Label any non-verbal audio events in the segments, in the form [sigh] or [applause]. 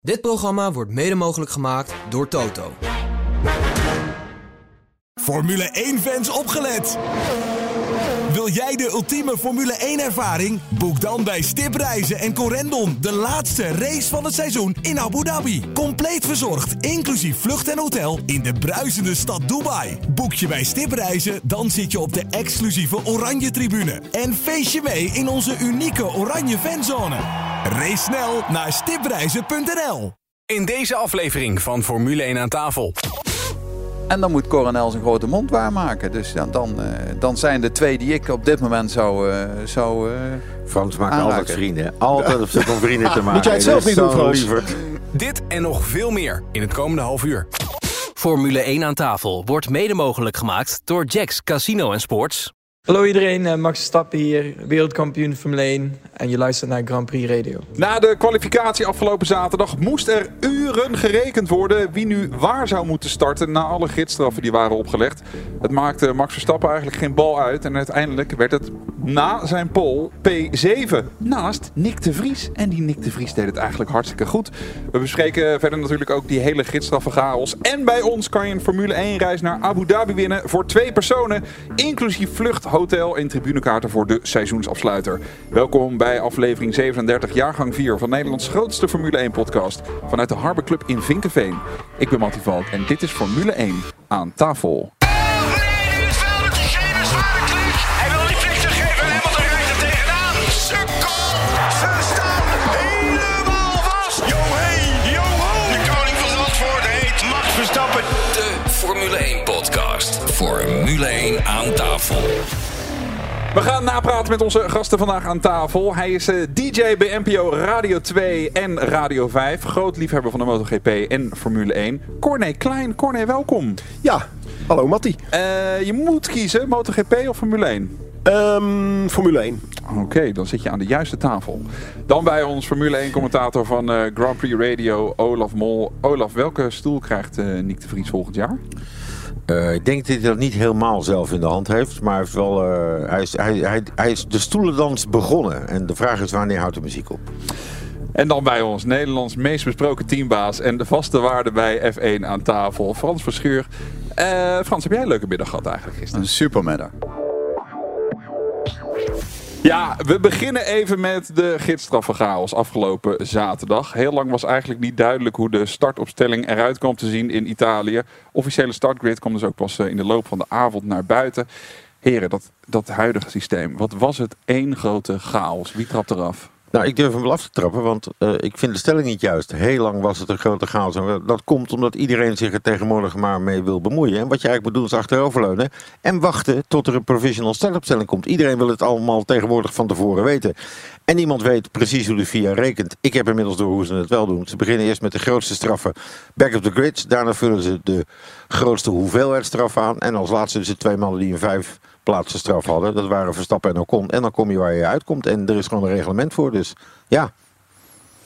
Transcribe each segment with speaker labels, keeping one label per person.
Speaker 1: Dit programma wordt mede mogelijk gemaakt door Toto.
Speaker 2: Formule 1-fans opgelet! Wil jij de ultieme Formule 1-ervaring? Boek dan bij Stip Reizen en Corendon de laatste race van het seizoen in Abu Dhabi. Compleet verzorgd, inclusief vlucht en hotel in de bruisende stad Dubai. Boek je bij Stip Reizen, dan zit je op de exclusieve Oranje Tribune. En feest je mee in onze unieke Oranje Fanzone. Race snel naar stipreizen.nl.
Speaker 3: In deze aflevering van Formule 1 aan tafel.
Speaker 4: En dan moet Coronel zijn grote mond waarmaken. Dus dan, dan, eh, dan zijn de twee die ik op dit moment zou... eh, zou eh,
Speaker 5: Frans maakt
Speaker 4: aanraken.
Speaker 5: altijd vrienden. Altijd op zoek om vrienden te maken.
Speaker 6: Moet jij het zelf niet doen, Frans?
Speaker 3: Dit en nog veel meer in het komende half uur.
Speaker 7: Formule 1 aan tafel wordt mede mogelijk gemaakt door Jacks Casino en Sports.
Speaker 8: Hallo iedereen, eh, Max Verstappen hier, wereldkampioen Formule 1 en je luistert naar Grand Prix Radio.
Speaker 9: Na de kwalificatie afgelopen zaterdag moest er uren gerekend worden wie nu waar zou moeten starten na alle gidsstraffen die waren opgelegd. Het maakte Max Verstappen eigenlijk geen bal uit en uiteindelijk werd het na zijn pole P7 naast Nick de Vries. En die Nick de Vries deed het eigenlijk hartstikke goed. We bespreken verder natuurlijk ook die hele gidsstraffen chaos. En bij ons kan je een Formule 1 reis naar Abu Dhabi winnen voor twee personen, inclusief vlucht, hotel en tribunekaarten voor de seizoensafsluiter. Welkom bij aflevering 37, jaargang 4 van Nederlands grootste Formule 1 podcast vanuit de Harbor Club in Vinkenveen. Ik ben Mattie Valk en dit is Formule 1 aan tafel.
Speaker 10: Hij wil niet vliegtuig geven en Hamilton rijdt er tegenaan. Sukkel! Ze staan helemaal vast. Yo hey, yo ho! De koning van Zandvoort heet Max Verstappen.
Speaker 3: De Formule 1 podcast. Formule 1 aan tafel.
Speaker 9: We gaan napraten met onze gasten vandaag aan tafel. Hij is eh, DJ bij NPO Radio 2 en Radio 5. Groot liefhebber van de MotoGP en Formule 1. Corné Klein. Corné, welkom.
Speaker 6: Ja, hallo Mattie.
Speaker 9: Eh, je moet kiezen, MotoGP of Formule 1?
Speaker 6: Ehm, Formule 1.
Speaker 9: Oké, dan zit je aan de juiste tafel. Dan bij ons Formule 1 commentator van eh, Grand Prix Radio, Olaf Mol. Olaf, welke stoel krijgt Nick de Vries volgend jaar?
Speaker 5: Eh, ik denk dat hij dat niet helemaal zelf in de hand heeft. Maar hij, heeft wel, eh, hij, is, hij, hij, hij is de stoelendans begonnen. En de vraag is wanneer houdt de muziek op?
Speaker 9: En dan bij ons Nederlands meest besproken teambaas en de vaste waarde bij F1 aan tafel, Frans Verschuur. Eh, Frans, heb jij een leuke middag gehad eigenlijk gisteren?
Speaker 4: een supermiddag.
Speaker 9: Ja, we beginnen even met de gidsstraffenchaos afgelopen zaterdag. Heel lang was eigenlijk niet duidelijk hoe de startopstelling eruit kwam te zien in Italië. Officiële startgrid kwam dus ook pas eh, in de loop van de avond naar buiten. Heren, dat, dat huidige systeem, wat was het één grote chaos? Wie trapt eraf?
Speaker 5: Nou, ik durf hem wel af te trappen, want eh, ik vind de stelling niet juist. Heel lang was het een grote chaos. Dat komt omdat iedereen zich er tegenwoordig maar mee wil bemoeien. En wat je eigenlijk moet doen is achteroverleunen en wachten tot er een provisional startopstelling komt. Iedereen wil het allemaal tegenwoordig van tevoren weten. En niemand weet precies hoe de FIA rekent. Ik heb inmiddels door hoe ze het wel doen. Ze beginnen eerst met de grootste straffen back of the grid. Daarna vullen ze de grootste hoeveelheid straf aan. En als laatste de twee mannen die een vijf plaatsen straf hadden. Dat waren Verstappen en Ocon. En dan kom je waar je uitkomt. En er is gewoon een reglement voor. Dus ja,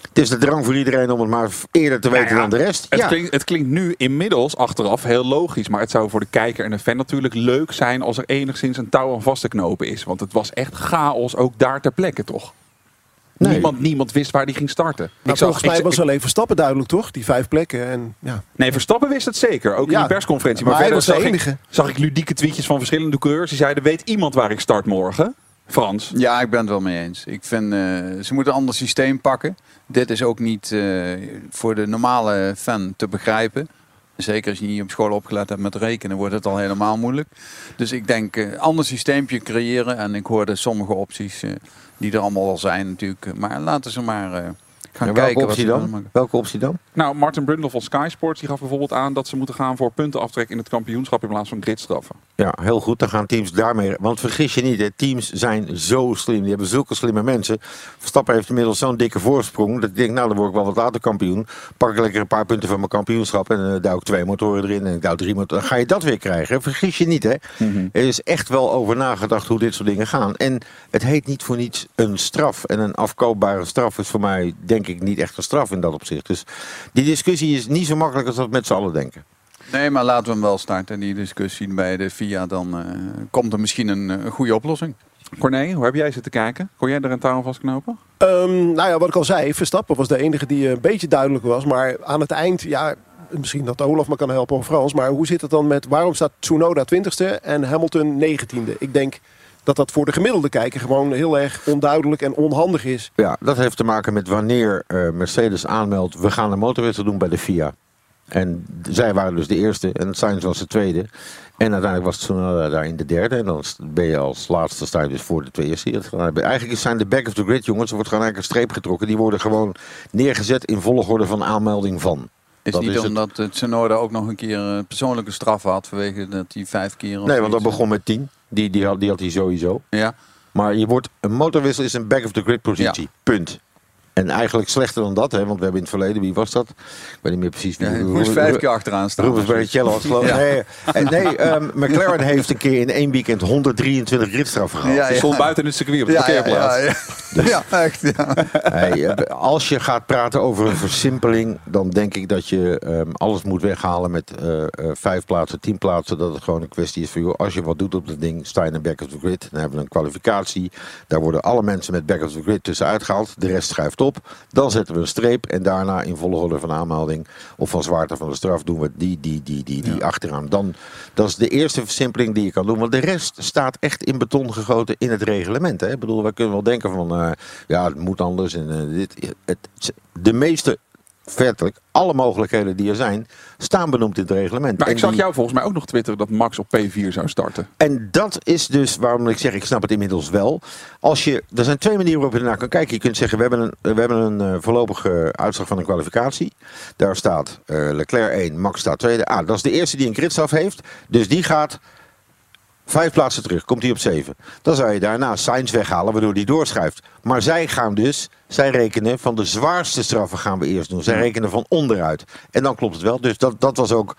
Speaker 5: het is de drang voor iedereen om het maar eerder te weten
Speaker 9: Nou ja,
Speaker 5: dan de rest.
Speaker 9: Het,
Speaker 5: ja.
Speaker 9: klinkt, het klinkt nu inmiddels achteraf heel logisch. Maar het zou voor de kijker en de fan natuurlijk leuk zijn als er enigszins een touw aan vast te knopen is. Want het was echt chaos ook daar ter plekke, toch?
Speaker 5: Nee.
Speaker 9: Niemand, niemand wist waar die ging starten.
Speaker 6: Maar
Speaker 9: Ik zag-
Speaker 6: volgens mij
Speaker 9: ik-
Speaker 6: was
Speaker 9: ik-
Speaker 6: alleen Verstappen duidelijk, toch? Die vijf plekken. En, ja.
Speaker 9: Nee, Verstappen wist het zeker. Ook in de persconferentie. Maar,
Speaker 6: maar hij
Speaker 9: verder
Speaker 6: was de
Speaker 9: zag ik,
Speaker 6: enige.
Speaker 9: zag ik ludieke tweetjes van verschillende coureurs. Die zeiden, weet iemand waar ik start morgen? Frans.
Speaker 4: Ja, ik ben het wel mee eens. Ik vind, eh, ze moeten een ander systeem pakken. Dit is ook niet eh, voor de normale fan te begrijpen. Zeker als je niet op school opgelet hebt met rekenen, wordt het al helemaal moeilijk. Dus ik denk een ander systeempje creëren. En ik hoorde sommige opties eh, die er allemaal al zijn natuurlijk. Maar laten ze maar eh, gaan
Speaker 5: En
Speaker 4: kijken.
Speaker 5: welke
Speaker 4: wat
Speaker 5: optie dan? Welke optie dan?
Speaker 9: Nou, Martin Brundle van Sky Sports die gaf bijvoorbeeld aan dat ze moeten gaan voor puntenaftrek in het kampioenschap in plaats van gridstraffen.
Speaker 5: Ja, heel goed. Dan gaan teams daarmee. Want vergis je niet, hè, teams zijn zo slim. Die hebben zulke slimme mensen. Verstappen heeft inmiddels zo'n dikke voorsprong. Dat ik denk, nou, dan word ik wel wat later kampioen. Pak ik lekker een paar punten van mijn kampioenschap. En uh, duw ik twee motoren erin. En ik duw drie motoren. Dan ga je dat weer krijgen. Vergis je niet, hè. Er is echt wel over nagedacht hoe dit soort dingen gaan. En het heet niet voor niets een straf. En een afkoopbare straf is voor mij, denk ik, niet echt een straf in dat opzicht. Dus die discussie is niet zo makkelijk als dat we met z'n allen denken.
Speaker 4: Nee, maar laten we hem wel starten, die discussie bij de FIA. Dan eh, komt er misschien een, eh, goede oplossing.
Speaker 9: Corné, hoe heb jij zitten kijken? Kon jij er een touw vastknopen?
Speaker 6: Ehm, nou ja, wat ik al zei, Verstappen was de enige die een beetje duidelijk was. Maar aan het eind, ja, misschien dat Olaf me kan helpen of Frans. Maar hoe zit het dan met waarom staat Tsunoda 20ste en Hamilton 19e? Ik denk dat dat voor de gemiddelde kijker gewoon heel erg onduidelijk en onhandig is.
Speaker 5: Ja, dat heeft te maken met wanneer eh, Mercedes aanmeldt... we gaan een motorwissel doen bij de FIA. En zij waren dus de eerste en Sainz was de tweede. En uiteindelijk was Tsunoda daarin de derde. En dan ben je als laatste sta je dus voor de twee eerste. Eigenlijk zijn de back of the grid jongens, er wordt gewoon eigenlijk een streep getrokken. Die worden gewoon neergezet in volgorde van aanmelding van.
Speaker 4: Is
Speaker 5: Dat
Speaker 4: niet
Speaker 5: is
Speaker 4: omdat het Tsunoda ook nog een keer een persoonlijke straf had vanwege dat hij vijf keer...
Speaker 5: Nee, want dat
Speaker 4: zoiets-
Speaker 5: begon met 10. Die, die, had, die had hij sowieso.
Speaker 4: Ja.
Speaker 5: Maar je wordt, een motorwissel is een back of the grid positie. Punt. En eigenlijk slechter dan dat, hè, want we hebben in het verleden, wie was dat? Ik weet niet meer precies wie.
Speaker 4: Ja, moest vijf keer achteraan staan.
Speaker 5: Rubens Barrichello had geloof ik.
Speaker 4: Ja.
Speaker 5: Nee, nee ehm, McLaren heeft een keer in één weekend 123 gridstraffen gehad.
Speaker 4: Ja,
Speaker 9: Ze
Speaker 4: ja.
Speaker 9: stond buiten het circuit op de
Speaker 4: Ja, ja,
Speaker 9: parkeerplaats.
Speaker 4: ja, ja. Ja, echt. Ja.
Speaker 5: Hey, eh, als je gaat praten over een versimpeling, dan denk ik dat je ehm, alles moet weghalen met eh, eh, vijf plaatsen, tien plaatsen. Dat het gewoon een kwestie is van, joh, als je wat doet op dat ding, sta je in back of the grid. Dan hebben we een kwalificatie. Daar worden alle mensen met back of the grid tussen uitgehaald. De rest schuift op. Dan zetten we een streep en daarna in volgorde van aanmelding of van zwaarte van de straf doen we die, die, die, die, die achteraan. Dan, dat is de eerste versimpeling die je kan doen. Want de rest staat echt in beton gegoten in het reglement. Hè? Ik bedoel, wij kunnen wel denken van, eh, ja, het moet anders. En, eh, dit, het, de meeste, feitelijk, alle mogelijkheden die er zijn, staan benoemd in het reglement.
Speaker 9: Maar
Speaker 5: En
Speaker 9: ik zag
Speaker 5: die-
Speaker 9: jou volgens mij ook nog twitteren dat Max op P4 zou starten.
Speaker 5: en dat is dus waarom ik zeg, ik snap het inmiddels wel. Als je, er zijn twee manieren waarop je ernaar kan kijken. Je kunt zeggen, we hebben een, we hebben een eh, voorlopige uitslag van een kwalificatie. Daar staat eh, Leclerc 1, Max staat tweede. Ah, dat is de eerste die een gridstraf heeft. Dus die gaat vijf plaatsen terug, komt hij op zeven. Dan zou je daarna Sainz weghalen, waardoor die doorschuift. Maar zij gaan dus, zij rekenen van de zwaarste straffen gaan we eerst doen. Zij rekenen van onderuit. En dan klopt het wel. Dus dat, dat was ook...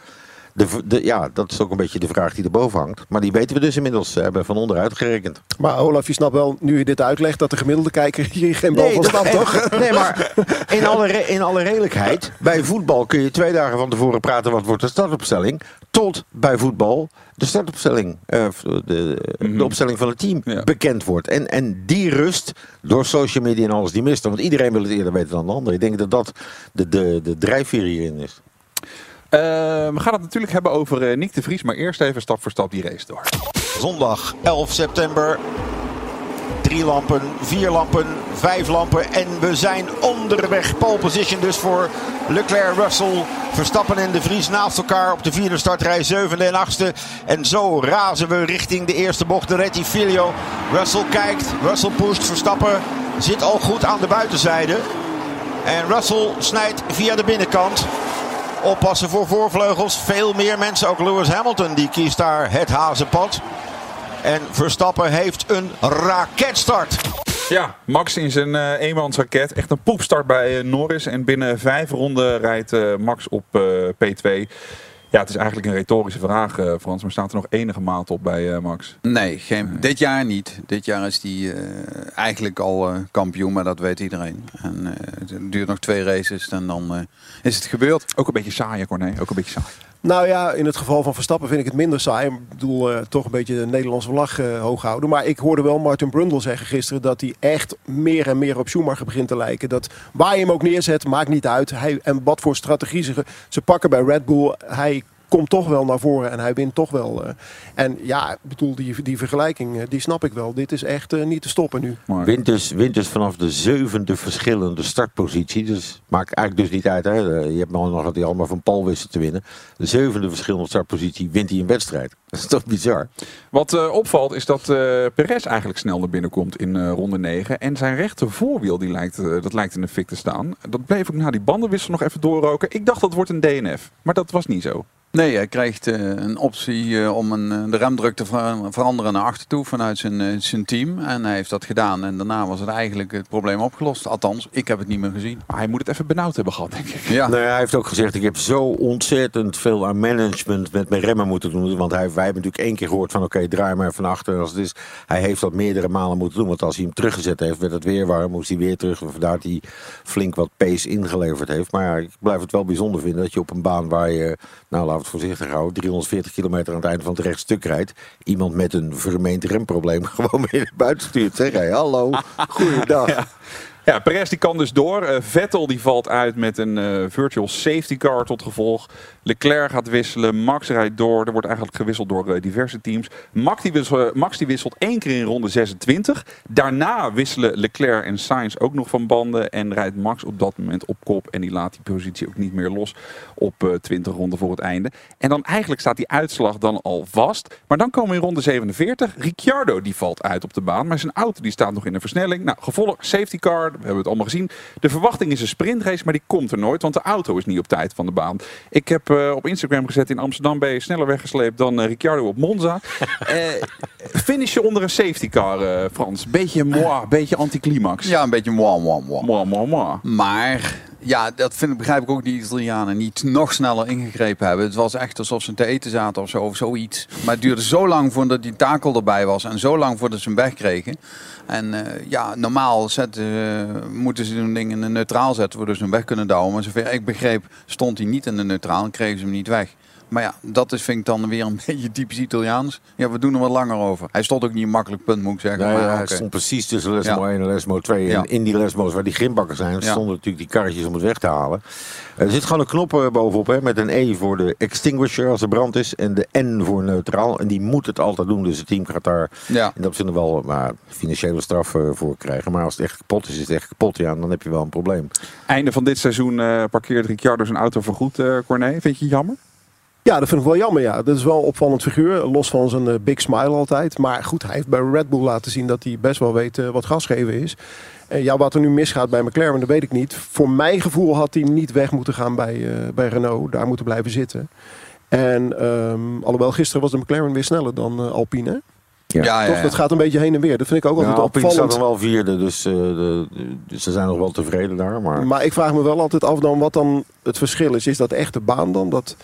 Speaker 5: De, de, ja, dat is ook een beetje de vraag die erboven hangt. Maar die weten we dus inmiddels. Ze hebben van onderuit gerekend.
Speaker 6: Maar Olaf, je snapt wel, nu je dit uitlegt, dat de gemiddelde kijker hier geen bal van
Speaker 5: dat-
Speaker 6: snapt, toch? [laughs]
Speaker 5: Nee, maar in alle, re- in alle redelijkheid. Bij voetbal kun je twee dagen van tevoren praten wat wordt de startopstelling. Tot bij voetbal de startopstelling, eh, de, de opstelling van het team
Speaker 9: Ja.
Speaker 5: bekend wordt. En, en die rust door social media en alles die mist. Want iedereen wil het eerder weten dan de ander. Ik denk dat dat de, de, de drijfveer hierin is.
Speaker 9: Eh, we gaan het natuurlijk hebben over eh, Nick de Vries. Maar eerst even stap voor stap die race door.
Speaker 5: Zondag 11 september. Drie lampen, vier lampen, vijf lampen. En we zijn onderweg. Pole position dus voor Leclerc, Russell, Verstappen en de Vries naast elkaar op de vierde startrij, zevende en achtste. En zo razen we richting de eerste bocht. De Rettifilio. Russell kijkt, Russell pusht, Verstappen zit al goed aan de buitenzijde. En Russell snijdt via de binnenkant. Oppassen voor voorvleugels. Veel meer mensen. Ook Lewis Hamilton die kiest daar het hazenpad. En Verstappen heeft een raketstart.
Speaker 9: Ja, Max in zijn eh eenmansraket. Echt een poepstart bij eh, Norris. En binnen vijf ronden rijdt eh, Max op eh, P2. Ja, het is eigenlijk een retorische vraag, eh, Frans. Maar staat er nog enige maat op bij eh, Max?
Speaker 4: Nee, geen, dit jaar niet. Dit jaar is hij eh, eigenlijk al kampioen, maar dat weet iedereen. En het duurt nog twee races en dan is het gebeurd.
Speaker 9: Ook een beetje saai, Corné. Ook een beetje saai.
Speaker 6: Nou ja, in het geval van Verstappen vind ik het minder saai. Ik bedoel, eh, toch een beetje de Nederlandse vlag eh, hoog houden. Maar ik hoorde wel Martin Brundle zeggen gisteren dat hij echt meer en meer op Schumacher begint te lijken. Dat waar je hem ook neerzet, maakt niet uit. Hij, en wat voor strategie ze, ze pakken bij Red Bull. Hij komt toch wel naar voren en hij wint toch wel. eh. en ja, ik bedoel, die, die vergelijking, eh, die snap ik wel. Dit is echt eh, niet te stoppen nu.
Speaker 5: Wint dus, wint dus vanaf de zevende verschillende startpositie. Dus maakt eigenlijk dus niet uit. Hè. Je hebt nog nog dat hij allemaal van Paul wisten te winnen. De zevende verschillende startpositie wint hij een wedstrijd. [laughs] Dat is toch bizar.
Speaker 9: Wat eh, opvalt is dat eh Perez eigenlijk snel naar binnen komt in eh, ronde 9. En zijn rechter voorwiel die lijkt, dat lijkt in de fik te staan. Dat bleef ook na die bandenwissel nog even doorroken. Ik dacht dat wordt een DNF. Maar dat was niet zo.
Speaker 4: Nee, hij krijgt eh, een optie eh, om een, eh, de remdruk te ver- veranderen naar achter toe vanuit zijn, zijn team. En hij heeft dat gedaan. En daarna was het eigenlijk het probleem opgelost. Althans, ik heb het niet meer gezien.
Speaker 9: Maar hij moet het even benauwd hebben gehad, denk ik.
Speaker 4: Ja,
Speaker 5: Nou ja, hij heeft ook gezegd, ik heb zo ontzettend veel aan management met mijn remmen moeten doen. Want hij, wij hebben natuurlijk één keer gehoord van oké, draai maar van achter. Als het is, hij heeft dat meerdere malen moeten doen. Want als hij hem teruggezet heeft, werd het weer warm. Moest hij weer terug. Vandaar dat hij flink wat pace ingeleverd heeft. Maar ja, ik blijf het wel bijzonder vinden dat je op een baan waar je, nou laten voorzichtig houden, 340 kilometer aan het einde van het rechtstuk rijdt, iemand met een vermeend remprobleem [laughs] gewoon naar buiten stuurt. Zeg hij, hallo, goeiedag. [laughs]
Speaker 9: Ja, Perez die kan dus door. Eh, Vettel die valt uit met een eh, virtual safety car tot gevolg. Leclerc gaat wisselen. Max rijdt door. Er wordt eigenlijk gewisseld door eh, diverse teams. Max die, wisselt, Max die wisselt één keer in ronde 26. Daarna wisselen Leclerc en Sainz ook nog van banden. En rijdt Max op dat moment op kop. En die laat die positie ook niet meer los op eh, 20 ronden voor het einde. En dan eigenlijk staat die uitslag dan al vast. Maar dan komen we in ronde 47. Ricciardo die valt uit op de baan. Maar zijn auto die staat nog in een versnelling. Nou, gevolg safety car. We hebben het allemaal gezien. De verwachting is een sprintrace, maar die komt er nooit. Want de auto is niet op tijd van de baan. Ik heb eh, op Instagram gezet in Amsterdam ben je sneller weggesleept dan eh, Ricciardo op Monza. [laughs] Eh finish je onder een safety car, Frans. Beetje moi, beetje anticlimax.
Speaker 4: Ja, een beetje moi, moi, moi.
Speaker 9: Moi, moi, moi.
Speaker 4: Maar ja, dat vind, begrijp ik ook die Italianen niet nog sneller ingegrepen hebben. Het was echt alsof ze te eten zaten of zo, of zoiets. Maar het duurde zo lang voordat die takel erbij was en zo lang voordat ze hem wegkregen. En eh, ja, normaal zetten, eh, moeten ze zo'n ding in de neutraal zetten, waardoor ze hem weg kunnen douwen. Maar zover ik begreep, stond hij niet in de neutraal en kregen ze hem niet weg. Maar ja, dat is, vind ik dan weer een [laughs] beetje typisch Italiaans. Ja, we doen er wat langer over. Hij stond ook niet een makkelijk punt, moet ik zeggen.
Speaker 5: Nee,
Speaker 4: maar,
Speaker 5: hij
Speaker 4: oké.
Speaker 5: stond precies tussen Lesmo
Speaker 4: Ja.
Speaker 5: 1 en Lesmo 2.
Speaker 4: Ja.
Speaker 5: En in die Lesmo's waar die grimbakken zijn,
Speaker 4: Ja.
Speaker 5: stonden natuurlijk die karretjes om het weg te halen. Er zit gewoon een knop eh, bovenop hè, met een E voor de extinguisher als er brand is. En de N voor neutraal. En die moet het altijd doen. Dus het team gaat daar
Speaker 4: Ja.
Speaker 5: in dat zin wel maar, financiële straf eh, voor krijgen. Maar als het echt kapot is, is het echt kapot. Ja, dan heb je wel een probleem.
Speaker 9: Einde van dit seizoen eh, parkeert Ricciardo zijn auto voorgoed, eh Corné. Vind je het jammer?
Speaker 6: Ja, dat vind ik wel jammer. Ja. Dat is wel een opvallend figuur. Los van zijn eh, big smile altijd. Maar goed, hij heeft bij Red Bull laten zien dat hij best wel weet eh, wat gas geven is. En ja, wat er nu misgaat bij McLaren, dat weet ik niet. Voor mijn gevoel had hij niet weg moeten gaan bij, eh, bij Renault. Daar moeten blijven zitten. En ehm, alhoewel gisteren was de McLaren weer sneller dan Alpine. hè?
Speaker 5: Ja.
Speaker 4: Ja,
Speaker 6: Toch,
Speaker 4: ja.
Speaker 6: dat gaat een beetje heen en weer. Dat vind ik ook
Speaker 5: Ja,
Speaker 6: altijd
Speaker 5: Alpine staat
Speaker 6: opvallend.
Speaker 5: dan wel vierde, dus, eh, de, ze zijn nog wel tevreden daar. Maar
Speaker 6: Maar ik vraag me wel altijd af dan wat dan het verschil is. Is dat echt de baan dan? Dat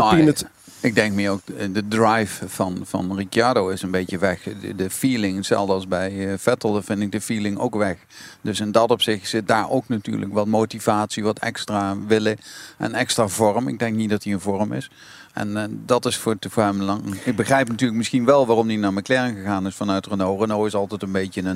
Speaker 6: Alpine
Speaker 4: Nou,
Speaker 6: het...
Speaker 4: Ik denk meer ook, eh, de drive van, van Ricciardo is een beetje weg. De, de feeling, hetzelfde als bij eh, Vettel, dan vind ik de feeling ook weg. Dus in dat opzicht zit daar ook natuurlijk wat motivatie, wat extra willen en extra vorm. Ik denk niet dat hij in vorm is. En eh, dat is voor, voor hem lang. Ik begrijp natuurlijk misschien wel waarom hij naar McLaren gegaan is vanuit Renault. Renault is altijd een beetje een,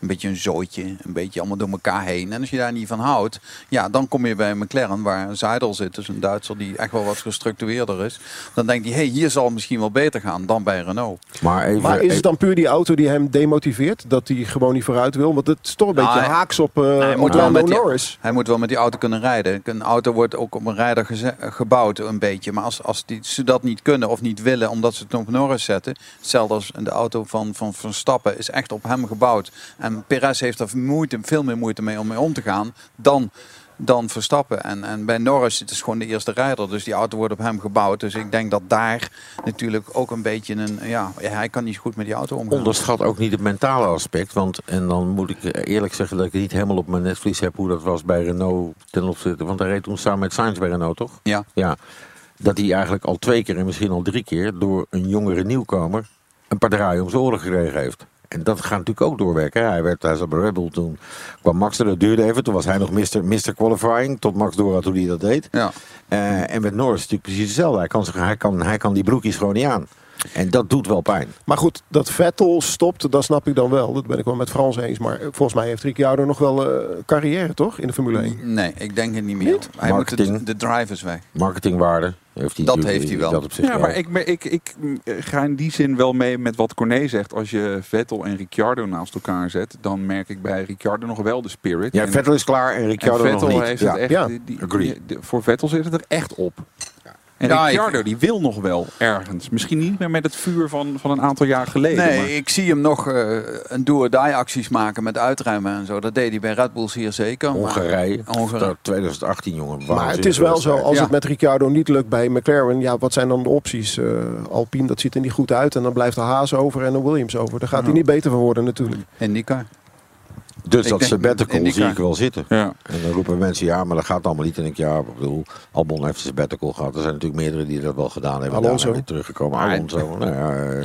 Speaker 4: een, beetje een zooitje, een beetje allemaal door elkaar heen. En als je daar niet van houdt, ja, dan kom je bij McLaren waar Seidel zit, dus een Duitser die echt wel wat gestructureerder is. Dan denkt hij, hey, hier zal het misschien wel beter gaan dan bij Renault.
Speaker 5: maar even,
Speaker 6: Maar is het dan puur die auto die hem demotiveert? Dat hij gewoon niet vooruit wil? Want het is toch een beetje
Speaker 4: Nou,
Speaker 6: haaks op, eh
Speaker 4: hij
Speaker 6: op
Speaker 4: moet wel met die-
Speaker 6: Norris.
Speaker 4: Hij moet wel met die auto kunnen rijden. Een auto wordt ook op een rijder geze- gebouwd een beetje. Maar als, als die, ze dat niet kunnen of niet willen omdat ze het op Norris zetten. Hetzelfde als de auto van, van Verstappen is echt op hem gebouwd. En Perez heeft er moeite, veel meer moeite mee om mee om te gaan dan, dan Verstappen. En, en bij Norris het is gewoon de eerste rijder. Dus die auto wordt op hem gebouwd. Dus ik denk dat daar natuurlijk ook een beetje een... Ja, hij kan niet goed met die auto omgaan.
Speaker 5: Onderschat ook niet het mentale aspect. Want, en dan moet ik eerlijk zeggen dat ik het niet helemaal op mijn netvlies heb hoe dat was bij Renault ten opzichte. Want hij reed toen samen met Sainz bij Renault, toch?
Speaker 4: Ja.
Speaker 5: Ja. Dat hij eigenlijk al twee keer en misschien al drie keer door een jongere nieuwkomer een paar draaien om zijn oren gekregen heeft. En dat gaat natuurlijk ook doorwerken. hè. Hij, werd, hij bij Red Bull toen. kwam Max er, dat duurde even. Toen was hij nog Mr. Mr. Qualifying. Tot Max door had hoe hij dat deed.
Speaker 4: Ja.
Speaker 5: Eh, en met Norris is het natuurlijk precies hetzelfde. Hij kan, hij, kan, hij kan die broekjes gewoon niet aan. En dat doet wel pijn.
Speaker 6: Maar goed, dat Vettel stopt, dat snap ik dan wel. Dat ben ik wel met Frans eens. Maar volgens mij heeft Ricciardo nog wel eh, carrière, toch? In de Formule 1.
Speaker 4: Nee, ik denk het niet meer. Hij moet
Speaker 5: Marketing.
Speaker 4: de, de drivers weg.
Speaker 5: Marketingwaarde heeft hij
Speaker 4: Dat heeft hij wel.
Speaker 5: Dat op zich
Speaker 9: Ja,
Speaker 5: wel.
Speaker 9: maar ik, ik, ik mm, ga in die zin wel mee met wat Corné zegt. Als je Vettel en Ricciardo naast elkaar zet, dan merk ik bij Ricciardo nog wel de spirit.
Speaker 5: Ja,
Speaker 9: En-
Speaker 5: Vettel is klaar en
Speaker 9: en
Speaker 5: Ricciardo
Speaker 9: Vettel
Speaker 5: nog niet.
Speaker 9: heeft
Speaker 5: Ja.
Speaker 9: het echt,
Speaker 6: Ja,
Speaker 9: die- die-
Speaker 5: agree.
Speaker 9: die- de- voor Vettel zit het er echt op. En
Speaker 4: Ja,
Speaker 9: Ricciardo
Speaker 4: ik-
Speaker 9: die wil nog wel ergens. Misschien niet meer met het vuur van, van een aantal jaar geleden. maar-
Speaker 4: Nee, ik zie hem nog eh, een do-or-die acties maken met uitruimen en zo. Dat deed hij bij Red Bulls hier zeker. maar-
Speaker 5: Hongarije. Dat 2018, jongen.
Speaker 6: Maar het is wel zo, als
Speaker 4: Ja.
Speaker 6: het met Ricciardo niet lukt bij McLaren, ja, wat zijn dan de opties? Eh, Alpine, dat ziet er niet goed uit. En dan blijft de Haas over en de Williams over. Daar gaat hij niet beter van worden natuurlijk.
Speaker 4: IndyCar.
Speaker 5: Dus
Speaker 4: Ik
Speaker 5: dat sabbatical
Speaker 4: IndyCar.
Speaker 5: zie ik wel zitten.
Speaker 9: Ja.
Speaker 5: En dan roepen mensen, ja, maar dat gaat allemaal niet. En ik, ja, ik bedoel, Albon heeft een sabbatical gehad. Er zijn natuurlijk meerdere die dat wel gedaan hebben.
Speaker 6: Alonso.
Speaker 5: Teruggekomen. Alonso. Nou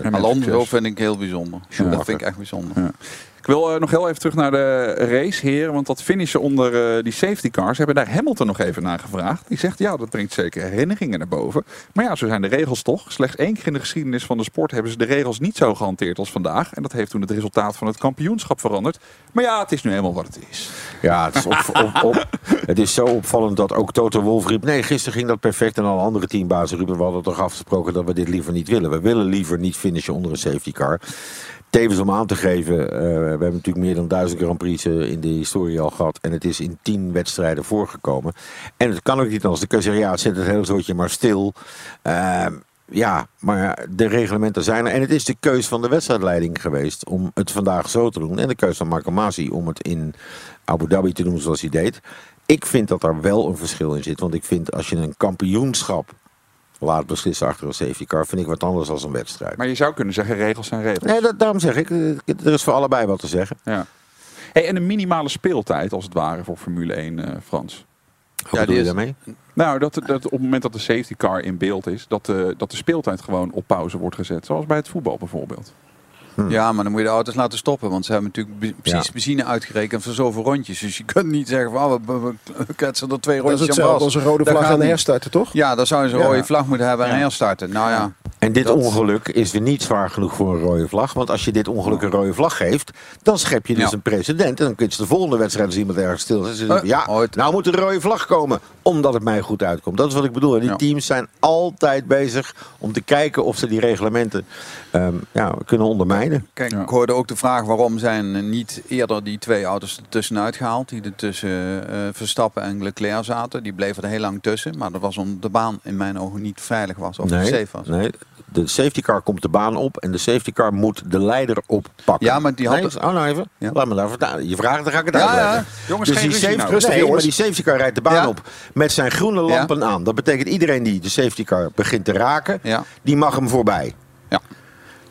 Speaker 5: ja,
Speaker 4: Alonso vind ik heel bijzonder. dat vind ik echt bijzonder.
Speaker 9: Ja. Ik wil eh, nog heel even terug naar de race, heren. Want dat finishen onder eh, die safety cars, hebben daar Hamilton nog even naar gevraagd. Die zegt, ja, dat brengt zeker herinneringen naar boven. Maar ja, zo zijn de regels toch. Slechts één keer in de geschiedenis van de sport hebben ze de regels niet zo gehanteerd als vandaag. En dat heeft toen het resultaat van het kampioenschap veranderd. Maar ja, het is nu helemaal wat het is.
Speaker 5: Ja, het is, op, op, op- het is zo opvallend dat ook Toto Wolff riep... nee, gisteren ging dat perfect en alle andere teambazen riepen... we hadden toch afgesproken dat we dit liever niet willen. We willen liever niet finishen onder een safety car. Tevens om aan te geven, eh, we hebben natuurlijk meer dan duizend Grand Prix eh, in de historie al gehad. En het is in tien wedstrijden voorgekomen. En het kan ook niet anders. Dan kun je zeggen, ja, zet het hele zootje maar stil. Ehm, ja, maar de reglementen zijn er. En het is de keus van de wedstrijdleiding geweest om het vandaag zo te doen. En de keus van Marco Masi om het in Abu Dhabi te doen zoals hij deed. Ik vind dat daar wel een verschil in zit. Want ik vind als je een kampioenschap laat beslissen achter een safety car, vind ik wat anders dan een wedstrijd.
Speaker 9: Maar je zou kunnen zeggen, regels zijn regels.
Speaker 5: Nee, dat, daarom zeg ik, eh, er is voor allebei wat te zeggen.
Speaker 9: Ja. Hey, en een minimale speeltijd, als het ware, voor Formule 1, eh, Frans.
Speaker 5: Wat bedoel je daarmee?
Speaker 9: Nou, dat, dat op het moment dat de safety car in beeld is, dat de, dat de speeltijd gewoon op pauze wordt gezet. Zoals bij het voetbal bijvoorbeeld.
Speaker 4: Ja, maar dan moet je de auto's laten stoppen. Want ze hebben natuurlijk be- precies
Speaker 5: Ja.
Speaker 4: benzine uitgerekend voor zoveel rondjes. Dus je kunt niet zeggen van oh, we, we, we kletsen er twee
Speaker 6: Dat is
Speaker 4: rondjes aan
Speaker 6: hetzelfde
Speaker 4: vast.
Speaker 6: als een rode
Speaker 4: Dat
Speaker 6: vlag aan herstarten, toch?
Speaker 4: Ja, dan zou je zo'n
Speaker 6: Ja.
Speaker 4: rode vlag moeten hebben en
Speaker 9: Ja.
Speaker 4: herstarten. Nou ja.
Speaker 5: En dit
Speaker 4: Dat-
Speaker 5: ongeluk is weer niet zwaar genoeg voor een rode vlag. Want als je dit ongeluk een rode vlag geeft, dan schep je dus
Speaker 4: Ja.
Speaker 5: een precedent. En dan kun je de volgende wedstrijd als iemand ergens stil zit.
Speaker 4: Eh,
Speaker 5: Ja,
Speaker 4: ooit.
Speaker 5: nou moet er een rode vlag komen. Omdat het mij goed uitkomt. Dat is wat ik bedoel. En die
Speaker 4: Ja.
Speaker 5: teams zijn altijd bezig om te kijken of ze die reglementen ehm, ja, kunnen ondermijnen.
Speaker 4: Kijk,
Speaker 9: Ja.
Speaker 4: ik hoorde ook de vraag waarom zijn niet eerder die twee auto's er tussenuit gehaald. Die er tussen eh, Verstappen en Leclerc zaten. Die bleven er heel lang tussen. Maar dat was omdat de baan in mijn ogen niet veilig was of
Speaker 5: Nee,
Speaker 4: safe was.
Speaker 5: nee, de safety car komt de baan op en de safety car moet de leider oppakken.
Speaker 4: Ja, maar die had
Speaker 5: Nee,
Speaker 4: het-
Speaker 5: oh, nou even.
Speaker 4: Ja.
Speaker 5: Laat me daar vertalen. Je vraagt, dan ga ik het
Speaker 4: Ja,
Speaker 5: uitleggen.
Speaker 4: ja.
Speaker 9: Jongens,
Speaker 5: dus
Speaker 9: geen
Speaker 5: die
Speaker 9: ruzie
Speaker 5: safety,
Speaker 9: nou.
Speaker 6: Rustig,
Speaker 5: nee, maar die safety car rijdt de baan op met zijn groene lampen aan. Dat betekent iedereen die de safety car begint te raken, die mag hem voorbij.
Speaker 4: Ja.